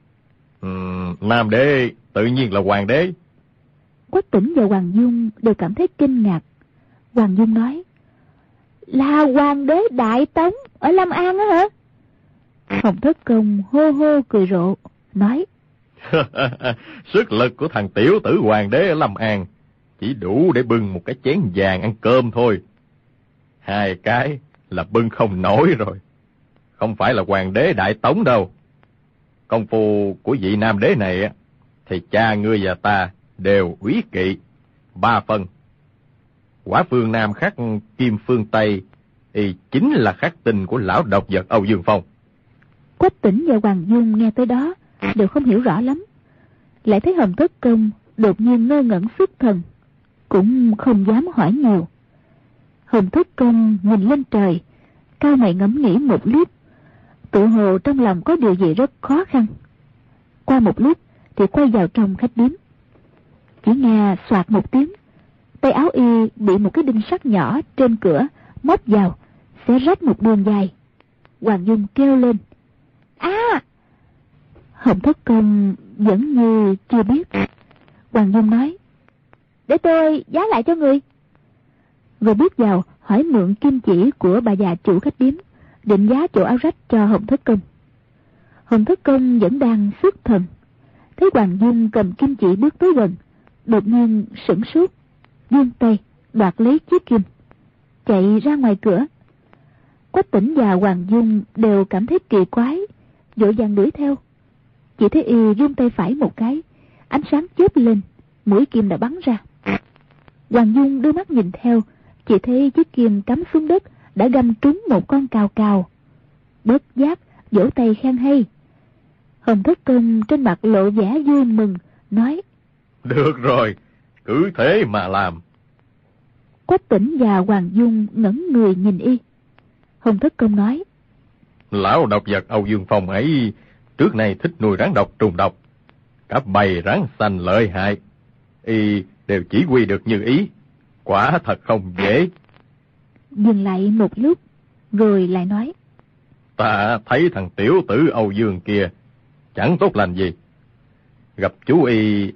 Uhm, Nam Đế tự nhiên là Hoàng Đế. Quách tỉnh và Hoàng Dung đều cảm thấy kinh ngạc. Hoàng Dung nói. Là Hoàng Đế Đại Tống ở Lâm An á hả? Hồng Thất Công hô hô cười rộ, nói. *laughs* Sức lực của thằng tiểu tử hoàng đế ở Lâm An chỉ đủ để bưng một cái chén vàng ăn cơm thôi. Hai cái là bưng không nổi rồi. Không phải là hoàng đế đại tống đâu. Công phu của vị nam đế này thì cha ngươi và ta đều quý kỵ ba phần. Quả phương Nam khắc kim phương Tây thì chính là khắc tình của lão độc vật Âu Dương Phong. Quách tỉnh và Hoàng Dung nghe tới đó đều không hiểu rõ lắm. Lại thấy Hồng Thất Công đột nhiên ngơ ngẩn xuất thần, cũng không dám hỏi nhiều. Hồng Thúc Công nhìn lên trời, cao mày ngẫm nghĩ một lúc, tự hồ trong lòng có điều gì rất khó khăn. Qua một lúc thì quay vào trong khách điếm. Chỉ nghe soạt một tiếng, tay áo y bị một cái đinh sắt nhỏ trên cửa móc vào, xé rách một đường dài. Hoàng Dung kêu lên. À! Hồng Thất Công vẫn như chưa biết. Hoàng Dung nói. Để tôi giá lại cho người vừa bước vào hỏi mượn kim chỉ của bà già chủ khách điếm, định giá chỗ áo rách cho Hồng Thất Công. Hồng Thất Công vẫn đang xuất thần. Thấy Hoàng Dung cầm kim chỉ bước tới gần, đột nhiên sửng sốt, vươn tay, đoạt lấy chiếc kim, chạy ra ngoài cửa. Quách tỉnh và Hoàng Dung đều cảm thấy kỳ quái, vội vàng đuổi theo. Chỉ thấy y rung tay phải một cái, ánh sáng chớp lên, mũi kim đã bắn ra. Hoàng Dung đưa mắt nhìn theo, chỉ thấy chiếc kim cắm xuống đất đã găm trúng một con cào cào. Bớt giác, vỗ tay khen hay. Hồng Thất Công trên mặt lộ vẻ vui mừng, nói. Được rồi, cứ thế mà làm. Quách tỉnh và Hoàng Dung ngẩn người nhìn y. Hồng Thất Công nói. Lão độc vật Âu Dương Phong ấy trước nay thích nuôi rắn độc trùng độc. Cả bầy rắn xanh lợi hại. Y đều chỉ huy được như ý. Quả thật không dễ. Dừng lại một lúc, rồi lại nói. Ta thấy thằng tiểu tử Âu Dương kia chẳng tốt lành gì. Gặp chú Y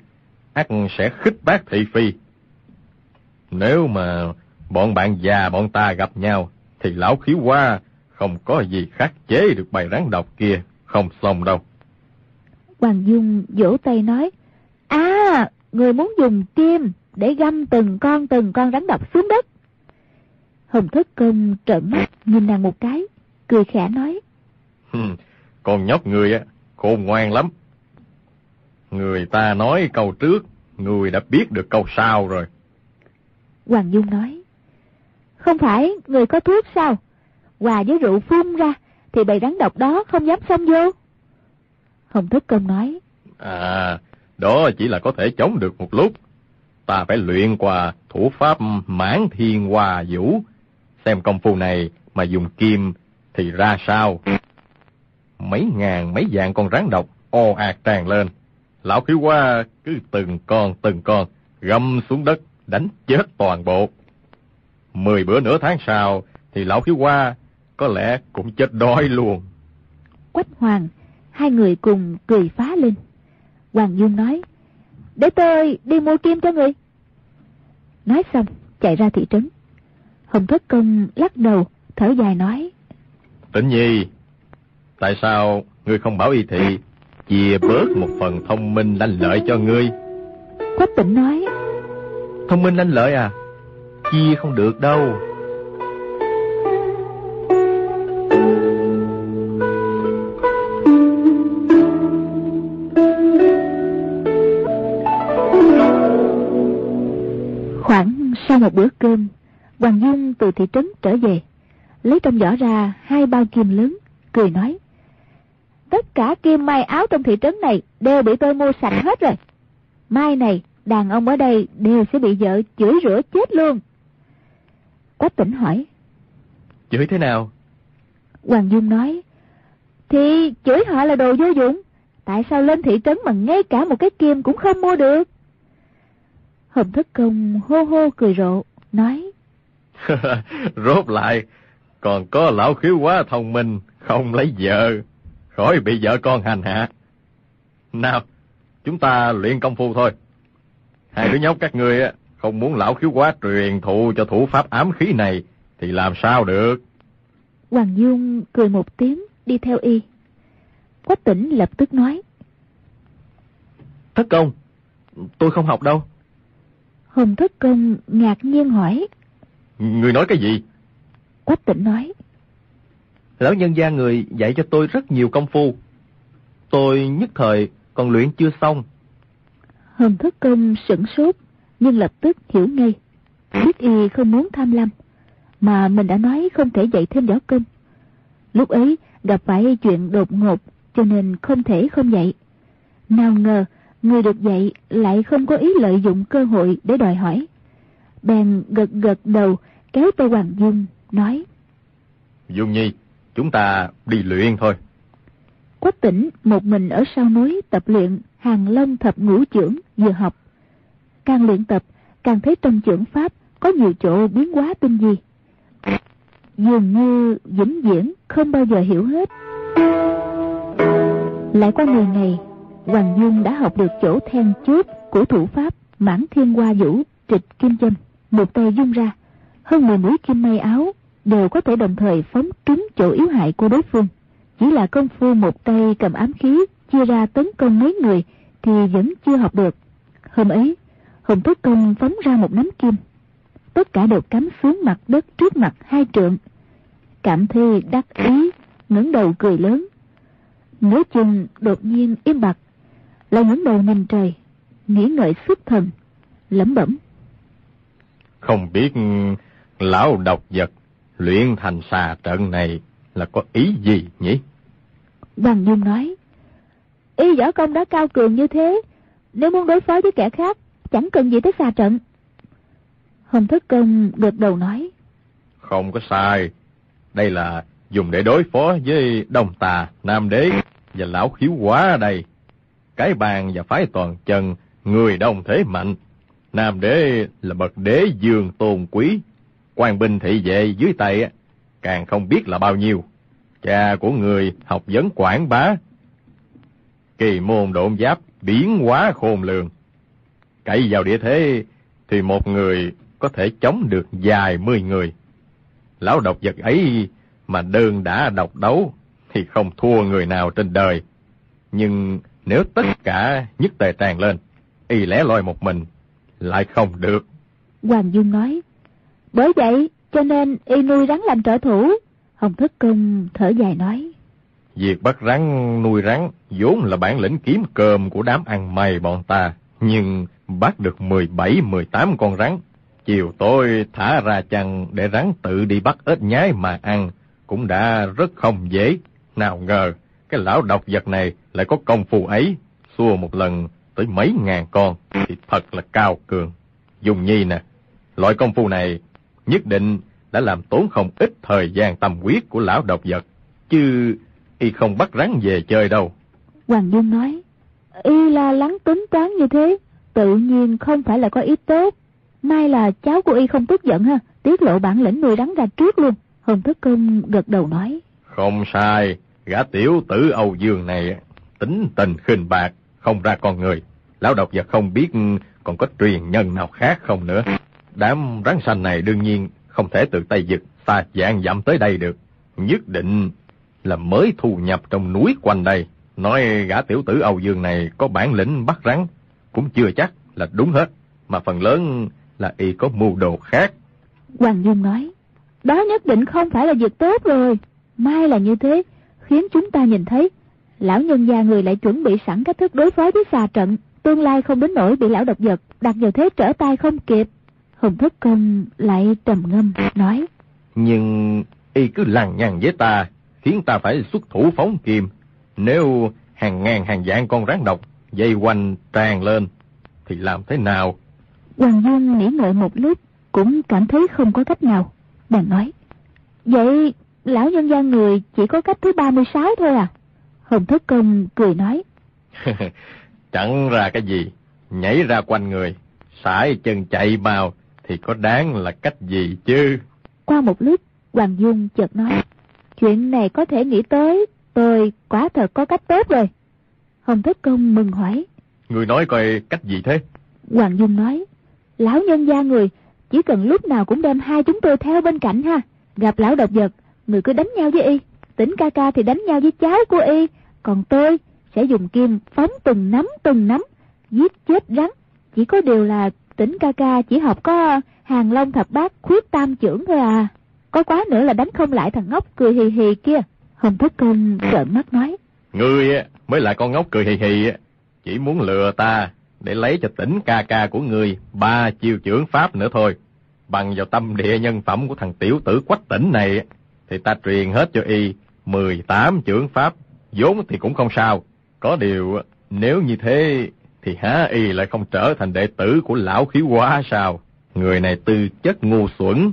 ắt sẽ khích bác thị phi. Nếu mà bọn bạn già bọn ta gặp nhau, thì lão khiếu qua không có gì khắc chế được bài rắn độc kia, không xong đâu. Hoàng Dung vỗ tay nói, À, người muốn dùng kim để găm từng con từng con rắn độc xuống đất. Hồng Thất Công trợn mắt nhìn nàng một cái, cười khẽ nói. con nhóc người á, khôn ngoan lắm. Người ta nói câu trước, người đã biết được câu sau rồi. Hoàng Dung nói. Không phải người có thuốc sao? Hòa với rượu phun ra, thì bầy rắn độc đó không dám xông vô. Hồng Thất Công nói. À, đó chỉ là có thể chống được một lúc. Ta phải luyện qua thủ pháp mãn thiên hòa vũ. Xem công phu này mà dùng kim thì ra sao. Mấy ngàn mấy vạn con rắn độc ồ ạt tràn lên. Lão khí qua cứ từng con từng con găm xuống đất đánh chết toàn bộ. Mười bữa nửa tháng sau thì lão khí qua có lẽ cũng chết đói luôn. Quách Hoàng, hai người cùng cười phá lên. Hoàng Dung nói, để tôi đi mua kim cho người. Nói xong, chạy ra thị trấn. Hồng Thất Công lắc đầu, thở dài nói. Tĩnh Nhi, tại sao ngươi không bảo y thị chia bớt một phần thông minh lanh lợi cho ngươi? Quách tỉnh nói. Thông minh lanh lợi à? Chia không được đâu. Một bữa cơm, Hoàng Dung từ thị trấn trở về, lấy trong giỏ ra hai bao kim lớn, cười nói. Tất cả kim may áo trong thị trấn này đều bị tôi mua sạch hết rồi. Mai này, đàn ông ở đây đều sẽ bị vợ chửi rủa chết luôn. Quách tỉnh hỏi. Chửi thế nào? Hoàng Dung nói. Thì chửi họ là đồ vô dụng. Tại sao lên thị trấn mà ngay cả một cái kim cũng không mua được? Hồng Thất Công hô hô cười rộ, nói. *laughs* Rốt lại, còn có lão khiếu quá thông minh, không lấy vợ, khỏi bị vợ con hành hạ. Nào, chúng ta luyện công phu thôi. Hai đứa nhóc các ngươi không muốn lão khiếu quá truyền thụ cho thủ pháp ám khí này, thì làm sao được? Hoàng Dung cười một tiếng, đi theo y. Quách tỉnh lập tức nói. Thất công, tôi không học đâu. Hồng Thất Công ngạc nhiên hỏi. Người nói cái gì? Quách tỉnh nói. Lão nhân gia người dạy cho tôi rất nhiều công phu. Tôi nhất thời còn luyện chưa xong. Hồng Thất Công sửng sốt, nhưng lập tức hiểu ngay. Biết y không muốn tham lam, mà mình đã nói không thể dạy thêm võ công. Lúc ấy gặp phải chuyện đột ngột, cho nên không thể không dạy. Nào ngờ, người được dạy lại không có ý lợi dụng cơ hội để đòi hỏi. Bèn gật gật đầu, kéo Tô Hoàng Dung, nói. Dung Nhi, chúng ta đi luyện thôi. Quách tỉnh một mình ở sau núi tập luyện hàng long thập ngũ trưởng vừa học. Càng luyện tập, càng thấy trong trưởng pháp có nhiều chỗ biến hóa tinh vi. Dường như vĩnh viễn không bao giờ hiểu hết. Lại qua 10 ngày, Hoàng Dung đã học được chỗ then chốt của thủ pháp mãn thiên hoa vũ trịch kim châm. Một tay dung ra, hơn 10 mũi kim may áo đều có thể đồng thời phóng trúng chỗ yếu hại của đối phương. Chỉ là công phu một tay cầm ám khí chia ra tấn công mấy người thì vẫn chưa học được. Hôm ấy, Hồng Thất Công phóng ra một nắm kim. Tất cả đều cắm xuống mặt đất trước mặt hai trượng. Cảm thi đắc ý, ngẩng đầu cười lớn. Nửa chừng đột nhiên im bặt, lại ngẩng đầu nhìn trời, nghĩ ngợi xuất thần, lẩm bẩm. Không biết lão độc vật luyện thành xà trận này là có ý gì nhỉ? Hoàng Dung nói, y võ công đã cao cường như thế, nếu muốn đối phó với kẻ khác, chẳng cần gì tới xà trận. Hồng Thất Công gật đầu nói, Không có sai, đây là dùng để đối phó với Đông Tà, Nam Đế và Lão Khiếu Quá đây. Cái bàn và phái toàn chân, người đông thế mạnh. Nam Đế là bậc đế dương tôn quý, quan binh thị vệ dưới tay càng không biết là bao nhiêu. Cha của người học vấn quảng bá. Kỳ môn độn giáp biến hóa khôn lường. Cậy vào địa thế thì một người có thể chống được vài mươi người. Lão độc vật ấy mà đơn đã độc đấu thì không thua người nào trên đời. Nhưng nếu tất cả nhất tề tràn lên, y lẻ loi một mình, lại không được. Hoàng Dung nói, bởi vậy cho nên y nuôi rắn làm trợ thủ. Hồng Thất Công thở dài nói, Việc bắt rắn nuôi rắn vốn là bản lĩnh kiếm cơm của đám ăn mày bọn ta, nhưng bắt được 17-18 con rắn. Chiều tối thả ra chăn để rắn tự đi bắt ếch nhái mà ăn, cũng đã rất không dễ. Nào ngờ, cái lão độc vật này lại có công phu ấy, xua một lần tới mấy ngàn con, thì thật là cao cường. Dùng nhi nè, loại công phu này nhất định đã làm tốn không ít thời gian tâm quyết của lão độc vật, chứ y không bắt rắn về chơi đâu. Hoàng Dung nói, y la lắng tính toán như thế, tự nhiên không phải là có ý tốt. May là cháu của y không tức giận ha, tiết lộ bản lĩnh nuôi rắn ra trước luôn. Hồng Thất Công gật đầu nói. Không sai, gã tiểu tử Âu Dương này tính tình khinh bạc, không ra con người. Lão độc vật không biết còn có truyền nhân nào khác không nữa. Đám rắn xanh này đương nhiên không thể từ Tây Dực xa dạng dặm tới đây được. Nhất định là mới thu nhập trong núi quanh đây. Nói gã tiểu tử Âu Dương này có bản lĩnh bắt rắn, cũng chưa chắc là đúng hết, mà phần lớn là y có mưu đồ khác. Hoàng Dung nói, đó nhất định không phải là việc tốt rồi. Mai là như thế, khiến chúng ta nhìn thấy, lão nhân gia người lại chuẩn bị sẵn cách thức đối phó với xà trận, tương lai không đến nỗi bị lão độc vật đặt vào thế trở tay không kịp. Hồng Thất Công lại trầm ngâm, nói, Nhưng y cứ lằng nhằng với ta, khiến ta phải xuất thủ phóng kim. Nếu hàng ngàn hàng vạn con rắn độc dây quanh tràn lên, thì làm thế nào? Hoàng Dung nghĩ ngợi một lúc, cũng cảm thấy không có cách nào. Bèn nói, vậy lão nhân gia người chỉ có cách thứ 36 thôi à? Hồng Thất Công cười nói, *laughs* Chẳng ra cái gì, nhảy ra quanh người, sải chân chạy vào thì có đáng là cách gì chứ? Qua một lúc, Hoàng Dung chợt nói, chuyện này có thể nghĩ tới, tôi quả thật có cách tốt rồi. Hồng Thất Công mừng hỏi, Người nói coi cách gì thế? Hoàng Dung nói, lão nhân gia người chỉ cần lúc nào cũng đem hai chúng tôi theo bên cạnh ha. Gặp lão độc vật, người cứ đánh nhau với y, tỉnh ca ca thì đánh nhau với cháu của y, còn tôi sẽ dùng kim phóng từng nắm từng nắm, giết chết rắn. Chỉ có điều là tỉnh ca ca chỉ học có hàng long thập bát khuyết tam trưởng thôi à. Có quá nữa là đánh không lại thằng ngốc cười hì hì kia. Hồng Thất Công trợn mắt nói. Ngươi á, mới là con ngốc cười hì hì, á, chỉ muốn lừa ta để lấy cho tỉnh ca ca của ngươi ba chiêu trưởng pháp nữa thôi. Bằng vào tâm địa nhân phẩm của thằng tiểu tử quách tỉnh này, thì ta truyền hết cho y 18 trưởng pháp, vốn thì cũng không sao. Có điều, nếu như thế, thì há y lại không trở thành đệ tử của lão khí quá sao? Người này tư chất ngu xuẩn.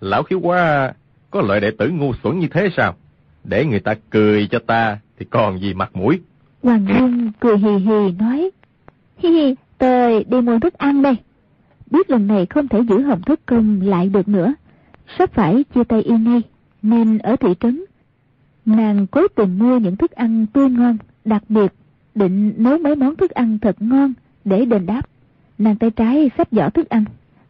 Lão khí quá có loại đệ tử ngu xuẩn như thế sao? Để người ta cười cho ta thì còn gì mặt mũi. Hoàng Dung cười hì hì nói, hi hi, tôi đi mua thức ăn đây. Biết lần này không thể giữ Hồng Thất Công lại được nữa, sắp phải chia tay y ngay, nên ở thị trấn. Nàng cố tình mua những thức ăn tươi ngon, đặc biệt định nấu mấy món thức ăn thật ngon để đền đáp. Nàng tay trái xách giỏ thức ăn,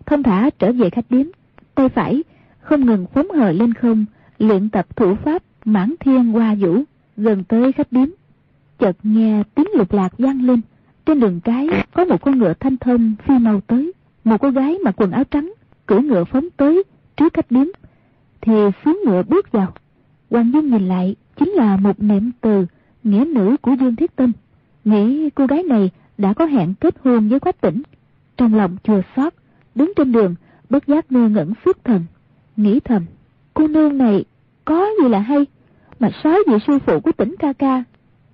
thông thả trở về khách điếm, tay phải không ngừng phóng hờ lên không, luyện tập thủ pháp mãn thiên hoa vũ, gần tới khách điếm. Chợt nghe tiếng lục lạc vang lên, trên đường cái có một con ngựa thanh thông phi mau tới, một cô gái mặc quần áo trắng, cưỡi ngựa phóng tới trước khách điếm, thì xuống ngựa bước vào. Hoàng Dung nhìn lại, chính là một niệm từ, nghĩa nữ của Dương Thiết Tâm. Nghĩ cô gái này đã có hẹn kết hôn với quách tỉnh. Trong lòng chùa xót, đứng trên đường, bất giác ngơ ngẩn phước thần. Nghĩ thầm, cô nương này có gì là hay? Mà sáu vị sư phụ của tỉnh ca ca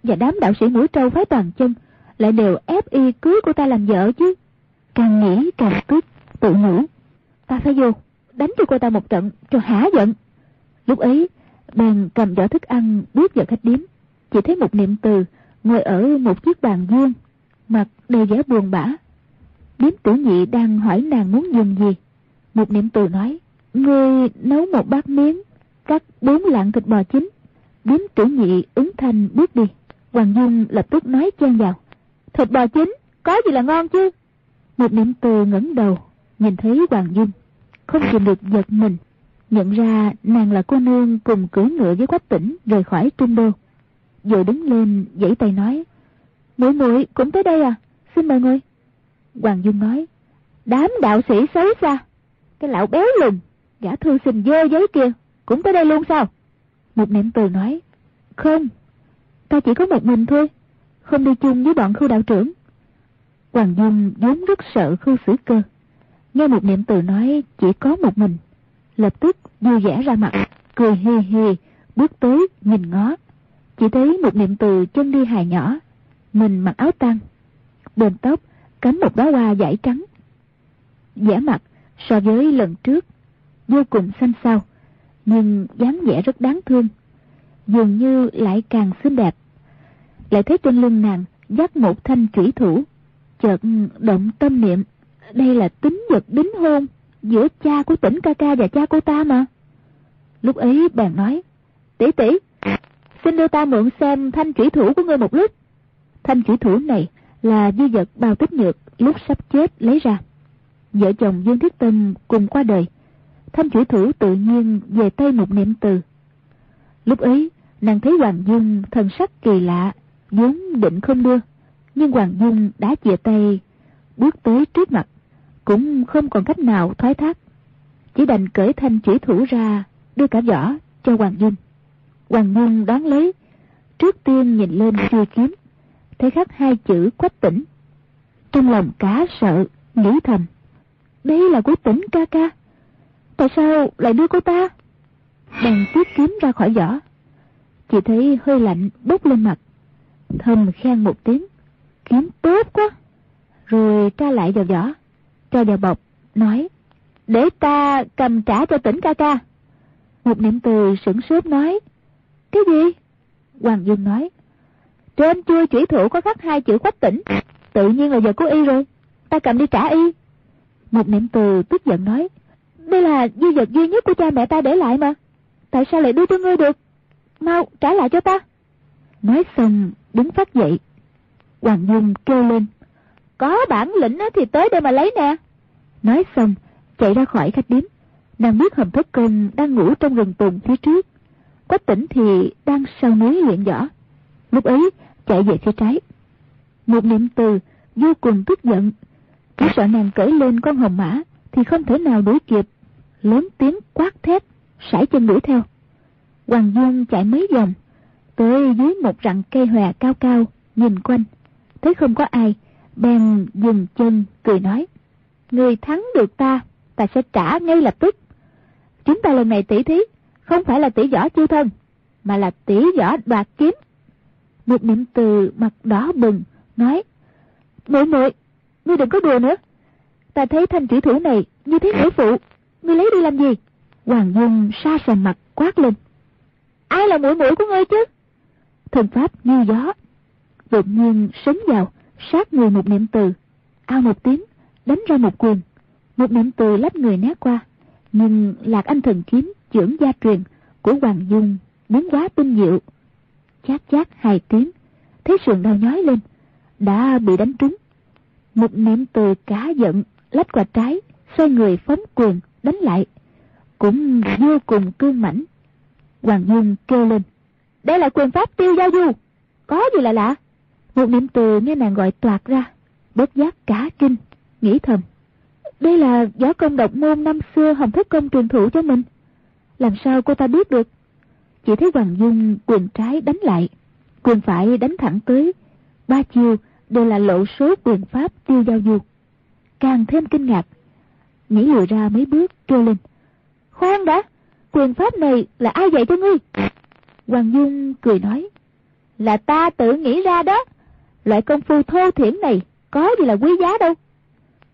và đám đạo sĩ mũi trâu phái toàn chân lại đều ép y cưới cô ta làm vợ chứ? Càng nghĩ càng tức, tự nhủ, ta phải vô, đánh cho cô ta một trận, cho hả giận. Lúc ấy bèn cầm giỏ thức ăn bước vào khách điếm. Chỉ thấy một niệm từ ngồi ở một chiếc bàn vuông mặt đầy vẻ buồn bã. Điếm tử nhị đang hỏi nàng muốn dùng gì. Một niệm từ nói ngươi nấu một bát miếng cắt bốn lạng thịt bò chín. Điếm tử nhị ứng thanh bước đi. Hoàng dung lập tức nói chen vào thịt bò chín có gì là ngon chứ? Một niệm từ ngẩng đầu nhìn thấy hoàng dung không kìm được giật mình, nhận ra nàng là cô nương cùng cưỡi ngựa với quách tỉnh rời khỏi trung đô. Rồi đứng lên giãy tay nói, muội muội cũng tới đây à, xin mời ngồi. Hoàng Dung nói, đám đạo sĩ xấu xa, cái lão béo lùn, gã thư sinh dơ giấy kia, cũng tới đây luôn sao? Một niệm từ nói, không, ta chỉ có một mình thôi, không đi chung với bọn khu đạo trưởng. Hoàng Dung vốn rất sợ khu xử cơ. Nghe một niệm từ nói chỉ có một mình, lập tức vui vẻ ra mặt, cười hì hì, bước tới nhìn ngó. Chỉ thấy một niệm từ chân đi hài nhỏ, mình mặc áo tăng, bên tóc cắm một đóa hoa dải trắng. vẻ mặt so với lần trước vô cùng xanh xao, nhưng dáng vẻ rất đáng thương, dường như lại càng xinh đẹp. Lại thấy trên lưng nàng dắt một thanh chủy thủ, chợt động tâm niệm, đây là tính vật đính hôn giữa cha của tỉnh ca ca và cha cô ta mà. Lúc ấy bèn nói, tỷ tỷ, xin đưa ta mượn xem thanh thủy thủ của ngươi một lúc. Thanh thủy thủ này là di vật bao tích nhược lúc sắp chết lấy ra. Vợ chồng Dương Thiết Tâm cùng qua đời, thanh thủy thủ tự nhiên về tay một niệm từ. Lúc ấy, nàng thấy Hoàng Dung thần sắc kỳ lạ, vốn định không đưa, nhưng Hoàng Dung đã chìa tay, bước tới trước mặt, cũng không còn cách nào thoái thác. Chỉ đành cởi thanh chủy thủ ra, đưa cả vỏ cho Hoàng Dung. Hoàng Dung đoán lấy, trước tiên nhìn lên chui kiếm, thấy khắc hai chữ quách tỉnh. Trong lòng cá sợ, nghĩ thầm, đây là của tỉnh ca ca. Tại sao lại đưa cô ta? Bèn tiếp kiếm ra khỏi vỏ. Chỉ thấy hơi lạnh bốc lên mặt. Thầm khen một tiếng. Kiếm tốt quá. Rồi tra lại vào vỏ. Cho vào bọc. Nói. Để ta cầm trả cho tỉnh ca ca. Một niệm từ sửng sốt nói. Cái gì? Hoàng Dung nói. Trên chui chủy thủ có khắc hai chữ quách tỉnh. Tự nhiên là giờ của y rồi. Ta cầm đi trả y. Một niệm từ tức giận nói. Đây là di vật duy nhất của cha mẹ ta để lại mà. Tại sao lại đưa cho ngươi được? Mau trả lại cho ta. Nói xong, đứng phát dậy. Hoàng Dung kêu lên. Có bản lĩnh thì tới đây mà lấy nè. Nói xong chạy ra khỏi khách điếm. Nàng biết hầm thất công đang ngủ trong rừng tùng phía trước. Quách tỉnh thì đang sau núi luyện võ. Lúc ấy chạy về phía trái. Một niệm từ vô cùng tức giận. Chỉ sợ nàng cởi lên con hồng mã thì không thể nào đuổi kịp. Lớn tiếng quát thét, sải chân đuổi theo. Hoàng Dung chạy mấy vòng, tới dưới một rặng cây hòe cao cao, nhìn quanh. Thấy không có ai, bèn dừng chân, cười nói. Người thắng được ta, ta sẽ trả ngay lập tức. Chúng ta lần này tỷ thí, không phải là tỷ võ chiêu thân, mà là tỷ võ đoạt kiếm. Một niệm từ mặt đỏ bừng, nói. Muội muội, ngươi đừng có đùa nữa. Ta thấy thanh chỉ thủ này như thế nữ phụ, ngươi lấy đi làm gì? Hoàng Dung xa sầm mặt quát lên. Ai là mũi mũi của ngươi chứ? Thần pháp như gió. Đột nhiên sấn vào, sát người một niệm từ. Ao một tiếng, đánh ra một quyền. Một niệm từ lách người né qua. Nhưng lạc anh thần kiếm trưởng gia truyền của Hoàng Dung biến quá tinh diệu. Chát chát hai tiếng, thấy sườn đau nhói lên, đã bị đánh trúng. Một niệm từ cá giận, lách qua trái, xoay người phóng quyền, đánh lại. Cũng vô cùng cương mãnh. Hoàng Dung kêu lên. Đây là quyền pháp tiêu giao du. Có gì là lạ? Một niệm từ nghe nàng gọi toạt ra. Bất giác cả kinh, nghĩ thầm. Đây là võ công độc môn năm xưa Hồng Thất Công truyền thụ cho mình. Làm sao cô ta biết được? Chỉ thấy Hoàng Dung quyền trái đánh lại. Quyền phải đánh thẳng tới. Ba chiều đều là lộ số quyền pháp tiêu giao du. Càng thêm kinh ngạc. Nhảy lùi ra mấy bước kêu lên. Khoan đã! Quyền pháp này là ai dạy cho ngươi? Hoàng Dung cười nói. Là ta tự nghĩ ra đó. Loại công phu thô thiển này có gì là quý giá đâu.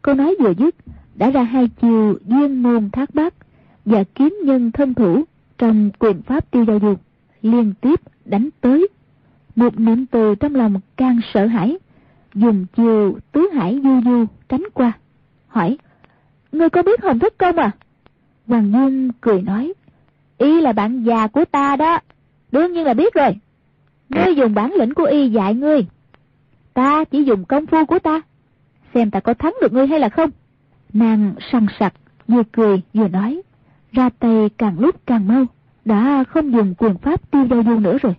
Câu nói vừa dứt, đã ra hai chiều duyên môn thác bát và kiếm nhân thân thủ trong quyền pháp tiêu giao dục liên tiếp đánh tới. Một niệm từ trong lòng càng sợ hãi, dùng chiều tứ hải du du tránh qua. Hỏi, ngươi có biết hồng thất công à? Hoàng Dung cười nói, y là bạn già của ta đó, đương nhiên là biết rồi. Ngươi dùng bản lĩnh của y dạy ngươi, ta chỉ dùng công phu của ta, xem ta có thắng được ngươi hay là không. Nàng săn sặc, vừa cười vừa nói, ra tay càng lúc càng mau, đã không dùng quyền pháp tiêu giao du nữa rồi.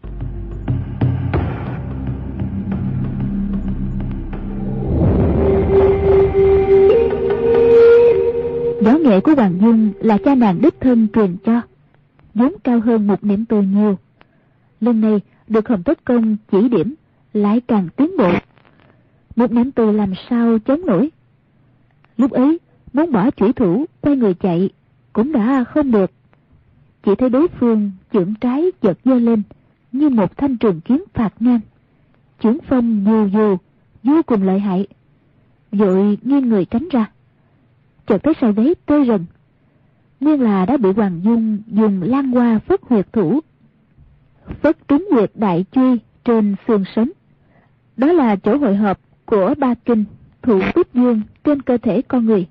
Võ nghệ của Hoàng Dung là cha nàng đích thân truyền cho, vốn cao hơn một niệm từ nhiều. Lần này được Hồng Tất Công chỉ điểm, lại càng tiến bộ. Một ném từ làm sao chống nổi. Lúc ấy, muốn bỏ chủy thủ, quay người chạy, cũng đã không được. Chỉ thấy đối phương chưởng trái chợt dơ lên, như một thanh trường kiếm phạt ngang. Chưởng phong dù dù, vô cùng lợi hại. Vội nghiêng người tránh ra chợt thấy sau đấy tơi rần nguyên là đã bị hoàng dung dùng lan hoa phất huyệt thủ phất trúng huyệt đại truy trên xương sống đó là chỗ hội hợp của ba kinh thủ tiếp dương trên cơ thể con người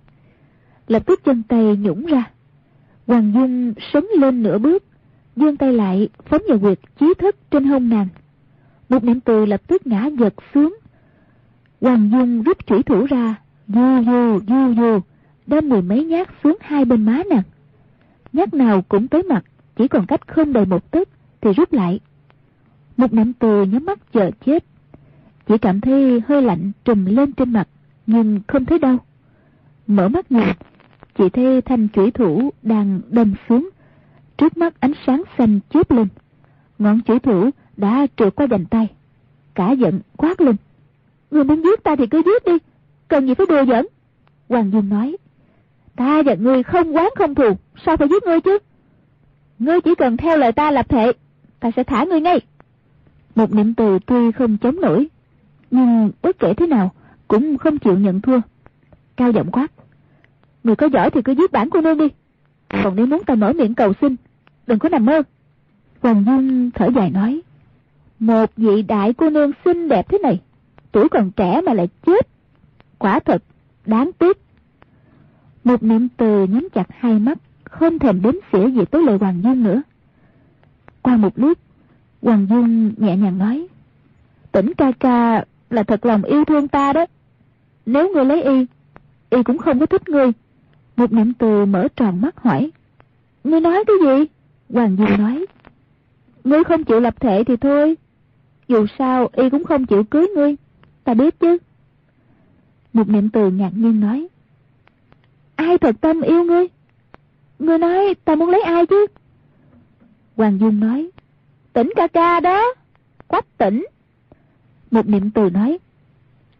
lập tức chân tay nhũng ra hoàng dung sống lên nửa bước dương tay lại phóng vào quyệt chí thức trên hông nàng một niệm từ lập tức ngã giật xuống hoàng dung rút chủy thủ ra du du du du đâm mười mấy nhát xuống hai bên má nàng. Nhát nào cũng tới mặt, chỉ còn cách không đầy một tấc thì rút lại. Một nắm từ nhắm mắt chờ chết. Chỉ cảm thấy hơi lạnh trùm lên trên mặt, nhưng không thấy đau Mở mắt nhìn, chỉ thấy thanh chủy thủ đang đâm xuống. Trước mắt ánh sáng xanh chớp lên. Ngọn chủy thủ đã trượt qua dành tay. Cả giận quát lên. Người muốn giết ta thì cứ giết đi. Cần gì phải đùa giỡn. Hoàng Dung nói. Ta và ngươi không quán không thù, sao phải giết ngươi chứ? Ngươi chỉ cần theo lời ta lập thệ, ta sẽ thả ngươi ngay. Một niệm từ tuy không chống nổi, nhưng bất kể thế nào cũng không chịu nhận thua. Cao giọng quát. Người có giỏi thì cứ giết bản cô nương đi. Còn nếu muốn ta mở miệng cầu xin, đừng có nằm mơ. Hoàng Dung thở dài nói. Một vị đại cô nương xinh đẹp thế này, tuổi còn trẻ mà lại chết. Quả thật, đáng tiếc. Một niệm từ nhắm chặt hai mắt, không thèm đếm xỉa gì tới lời Hoàng Dung nữa. Qua một lúc, Hoàng Dung nhẹ nhàng nói, tỉnh ca ca là thật lòng yêu thương ta đó. Nếu ngươi lấy y, y cũng không có thích ngươi. Một niệm từ mở tròn mắt hỏi, ngươi nói cái gì? Hoàng Dung nói, ngươi không chịu lập thể thì thôi. Dù sao y cũng không chịu cưới ngươi, ta biết chứ. Một niệm từ ngạc nhiên nói, ai thật tâm yêu ngươi? Ngươi nói ta muốn lấy ai chứ? Hoàng Dung nói, tỉnh ca ca đó, quách tỉnh. Một niệm từ nói,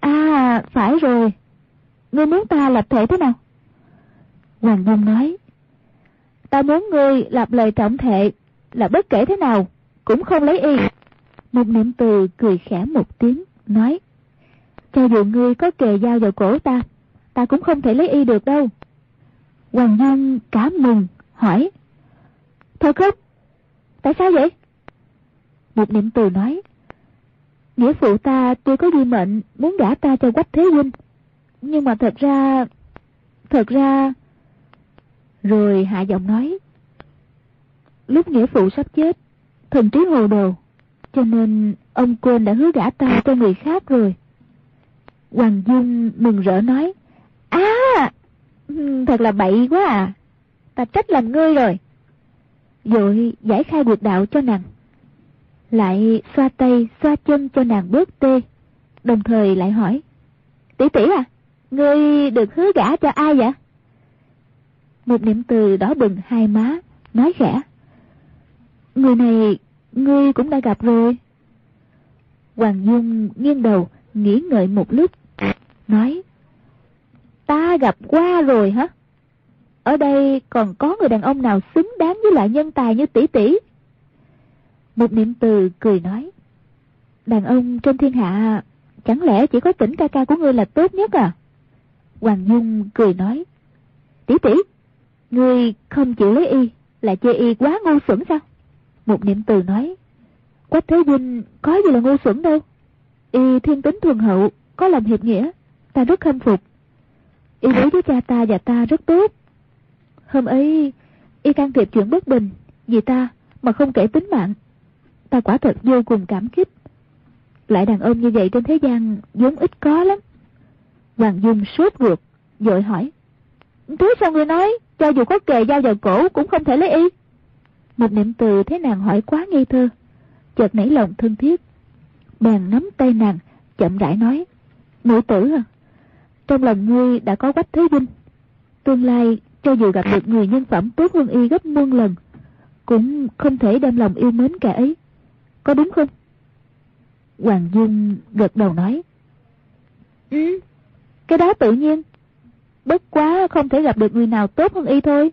à, phải rồi, ngươi muốn ta lập thể thế nào? Hoàng Dung nói, ta muốn ngươi lập lời trọng thể là bất kể thế nào, cũng không lấy y. Một niệm từ cười khẽ một tiếng, nói, cho dù ngươi có kề dao vào cổ ta, ta cũng không thể lấy y được đâu. Hoàng Dung cả mừng, hỏi. thôi khóc Tại sao vậy? Một niệm từ nói. Nghĩa phụ ta tuy có di mệnh muốn gả ta cho quách thế huynh. Nhưng mà thật ra... Thật ra... Rồi hạ giọng nói. Lúc nghĩa phụ sắp chết, thần trí hồ đồ. Cho nên ông quên đã hứa gả ta cho người khác rồi. Hoàng Dung mừng rỡ nói. À, thật là bậy quá à. Ta trách làm ngươi rồi. Rồi giải khai được đạo cho nàng. Lại xoa tay, xoa chân cho nàng bớt tê. Đồng thời lại hỏi. Tỷ tỷ à, ngươi được hứa gả cho ai vậy? Một niệm từ đỏ bừng hai má, nói khẽ. Người này, ngươi cũng đã gặp rồi. Hoàng Dung nghiêng đầu, nghĩ ngợi một lúc, nói. Ta gặp qua rồi hả? Ở đây còn có người đàn ông nào xứng đáng với loại nhân tài như tỷ tỷ? Một niệm từ cười nói. Đàn ông trên thiên hạ chẳng lẽ chỉ có tỉnh ca ca của ngươi là tốt nhất à? Hoàng Dung cười nói. Tỷ tỷ, ngươi không chịu lấy y là chê y quá ngu xuẩn sao? Một niệm từ nói. Quách Thế Vinh có gì là ngu xuẩn đâu. Y thiên tính thuần hậu, có lòng hiệp nghĩa, ta rất khâm phục. Y đối với cha ta và ta rất tốt. Hôm ấy, y can thiệp chuyện bất bình vì ta mà không kể tính mạng. Ta quả thật vô cùng cảm kích. Lại đàn ông như vậy trên thế gian vốn ít có lắm. Hoàng Dung sốt ruột, dội hỏi. Thế sao người nói, cho dù có kề dao vào cổ cũng không thể lấy y? Một niệm từ thấy nàng hỏi quá ngây thơ, chợt nảy lòng thân thiết. Bèn nắm tay nàng, chậm rãi nói, Nữ tử à, trong lòng ngươi đã có quách thế vinh. Tương lai, cho dù gặp được người nhân phẩm tốt hơn y gấp muôn lần, cũng không thể đem lòng yêu mến kẻ ấy. Có đúng không? Hoàng Dung gật đầu nói. Ừ, cái đó tự nhiên. Bất quá không thể gặp được người nào tốt hơn y thôi.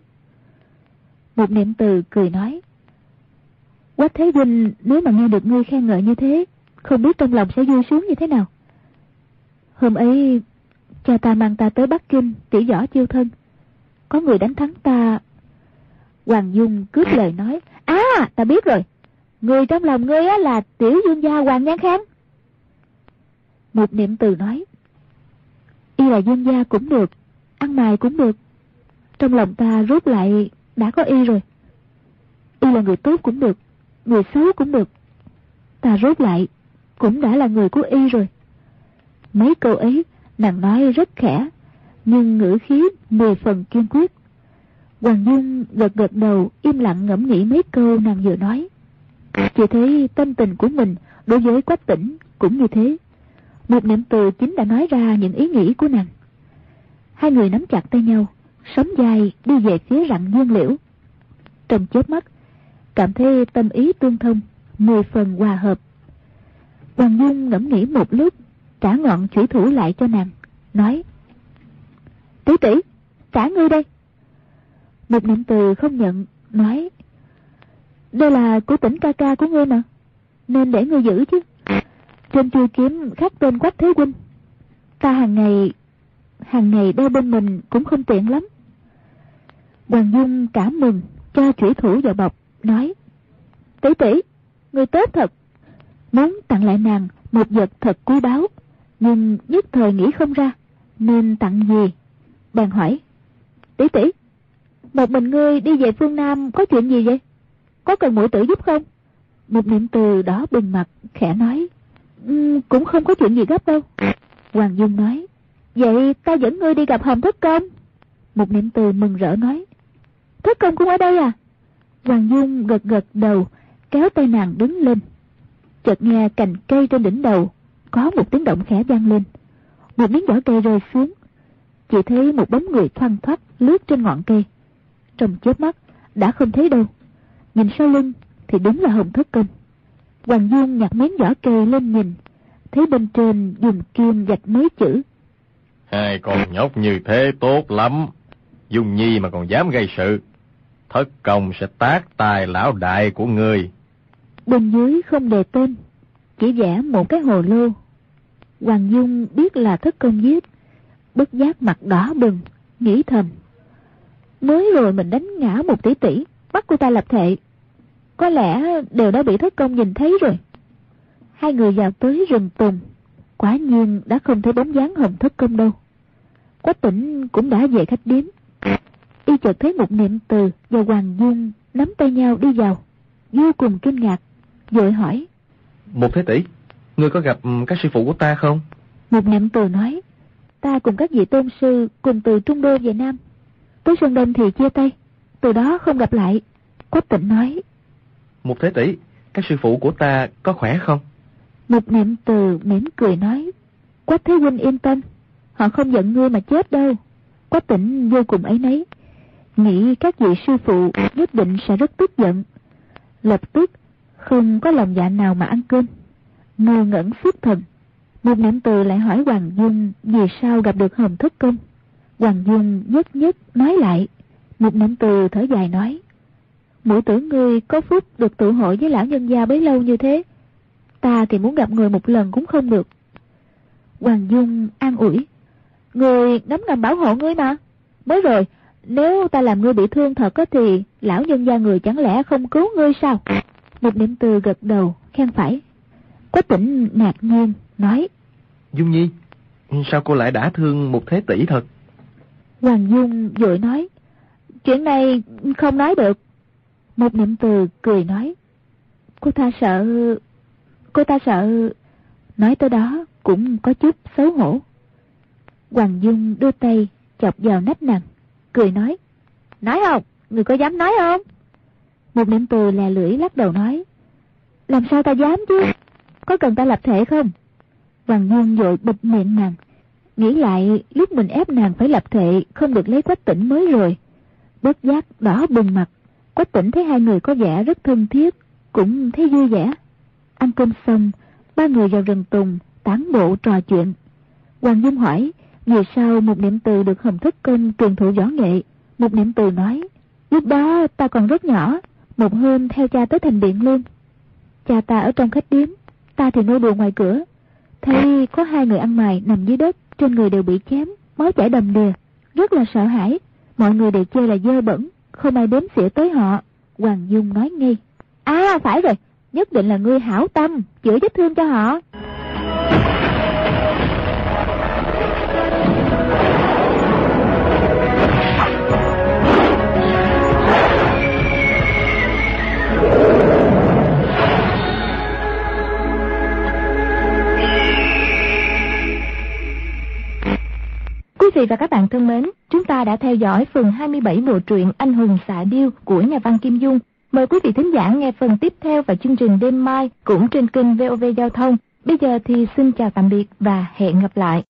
Một niệm từ cười nói. Quách Thế Vinh nếu mà nghe được ngươi khen ngợi như thế, không biết trong lòng sẽ vui sướng như thế nào. Hôm ấy, cha ta mang ta tới Bắc Kinh tỉ võ chiêu thân. Có người đánh thắng ta. Hoàng Dung cướp lời nói. À, ta biết rồi. Người trong lòng ngươi á là tiểu dương gia Hoàng Nhan Khang. Một niệm từ nói. Y là dương gia cũng được, ăn mài cũng được. Trong lòng ta rút lại đã có y rồi. Y là người tốt cũng được, người xấu cũng được. Ta rút lại cũng đã là người của y rồi. Mấy câu ấy nàng nói rất khẽ, nhưng ngữ khí mười phần kiên quyết. Hoàng Dung gật gật đầu im lặng ngẫm nghĩ mấy câu nàng vừa nói. Chỉ thấy tâm tình của mình đối với quách tỉnh cũng như thế. Một niệm từ chính đã nói ra những ý nghĩ của nàng. Hai người nắm chặt tay nhau, sống dài đi về phía rặng dương liễu. Trong chớp mắt, cảm thấy tâm ý tương thông, mười phần hòa hợp. Hoàng Dung ngẫm nghĩ một lúc, trả ngọn chủy thủ lại cho nàng, nói Tỷ tỷ, trả ngươi đây. Một niệm từ không nhận, nói đây là của tỉnh ca ca của ngươi mà, nên để ngươi giữ chứ. Trên chuôi kiếm khắc tên quách thế huynh. Ta hàng ngày, hàng ngày đeo bên mình cũng không tiện lắm. Hoàng Dung cảm mừng, cho chủy thủ vào bọc, nói Tỷ tỷ, người tốt thật. Muốn tặng lại nàng một vật thật quý báu, nhưng nhất thời nghĩ không ra, nên tặng gì? Bèn hỏi, tỷ tỷ, một mình ngươi đi về phương Nam có chuyện gì vậy? Có cần mũi tử giúp không? Một niệm từ đó bừng mặt, khẽ nói, um, cũng không có chuyện gì gấp đâu. Hoàng Dung nói, vậy ta dẫn ngươi đi gặp Hồng Thất Công. Một niệm từ mừng rỡ nói, Thất Công cũng ở đây à? Hoàng Dung gật gật đầu, kéo tay nàng đứng lên. Chợt nghe cành cây trên đỉnh đầu, có một tiếng động khẽ vang lên. Một miếng vỏ cây rơi xuống, chỉ thấy một bóng người thoăn thoắt lướt trên ngọn cây. Trong chớp mắt, đã không thấy đâu. Nhìn sau lưng thì đúng là Hồng Thất Công. Hoàng Dung nhặt miếng vỏ cây lên nhìn, thấy bên trên dùng kim gạch mấy chữ. Hai con nhóc như thế tốt lắm, Dung Nhi mà còn dám gây sự. Thất công sẽ tác tài lão đại của người. Bên dưới không đề tên, chỉ vẽ một cái hồ lô. Hoàng Dung biết là thất công giết, bất giác mặt đỏ bừng, nghĩ thầm. Mới rồi mình đánh ngã một tỷ tỷ, bắt cô ta lập thệ. Có lẽ đều đã bị thất công nhìn thấy rồi. Hai người vào tới rừng tùng, quả nhiên đã không thấy bóng dáng hồng thất công đâu. Quách tỉnh cũng đã về khách điếm. Y chợt thấy một niệm từ và Hoàng Dung nắm tay nhau đi vào, vô cùng kinh ngạc, vội hỏi. Một thế tỷ, ngươi có gặp các sư phụ của ta không? Một niệm từ nói, ta cùng các vị tôn sư cùng từ Trung Đô về Nam. Tới Sơn Đông thì chia tay, từ đó không gặp lại. Quách tịnh nói. Một thế tỷ, các sư phụ của ta có khỏe không? Một niệm từ mỉm cười nói, Quách Thế Huynh yên tâm, họ không giận ngươi mà chết đâu. Quách tỉnh vô cùng ấy nấy, nghĩ các vị sư phụ nhất định sẽ rất tức giận. Lập tức, không có lòng dạ nào mà ăn cơm. Ngơ ngẩn xuất thần. Một niệm từ lại hỏi Hoàng Dung vì sao gặp được Hồng Thất Công. Hoàng Dung nhất nhất nói lại. Một niệm từ thở dài nói. Mũi tử ngươi có phúc được tự hội với lão nhân gia bấy lâu như thế. Ta thì muốn gặp người một lần cũng không được. Hoàng Dung an ủi. Người nắm ngầm bảo hộ ngươi mà. Mới rồi, nếu ta làm ngươi bị thương thật á thì lão nhân gia người chẳng lẽ không cứu ngươi sao? Một niệm từ gật đầu, khen phải. Quách tỉnh ngạc nhiên, nói. Dung Nhi, sao cô lại đã thương một thế tỷ thật? Hoàng Dung vội nói. Chuyện này không nói được. Một niệm từ cười nói. Cô ta sợ... Cô ta sợ... Nói tới đó cũng có chút xấu hổ. Hoàng Dung đưa tay chọc vào nách nàng, cười nói. Nói không? Người có dám nói không? Một niệm từ lè lưỡi lắc đầu nói. Làm sao ta dám chứ? Có cần ta lập thể không? Hoàng Dung vội bịt miệng nàng. Nghĩ lại lúc mình ép nàng phải lập thể không được lấy quách tỉnh mới rồi. Bất giác đỏ bừng mặt. Quách tỉnh thấy hai người có vẻ rất thân thiết, cũng thấy vui vẻ. Ăn cơm xong, ba người vào rừng tùng, tán bộ trò chuyện. Hoàng Dung hỏi, vì sao một niệm từ được hồng thất công truyền thụ võ nghệ? Một niệm từ nói, lúc đó ta còn rất nhỏ, một hôm theo cha tới thành điện luôn. Cha ta ở trong khách điếm, ta thì nô đùa ngoài cửa. Thấy có hai người ăn mày nằm dưới đất, trên người đều bị chém, máu chảy đầm đìa, rất là sợ hãi. Mọi người đều chơi là dơ bẩn, không ai đếm xỉa tới họ. Hoàng Dung nói ngay, À phải rồi, nhất định là ngươi hảo tâm, chữa vết thương cho họ. Vị và các bạn thân mến, chúng ta đã theo dõi phần 27 bộ truyện Anh hùng xạ điêu của nhà văn Kim Dung. Mời quý vị thính giả nghe phần tiếp theo vào chương trình đêm mai cũng trên kênh VOV Giao thông. Bây giờ thì xin chào tạm biệt và hẹn gặp lại.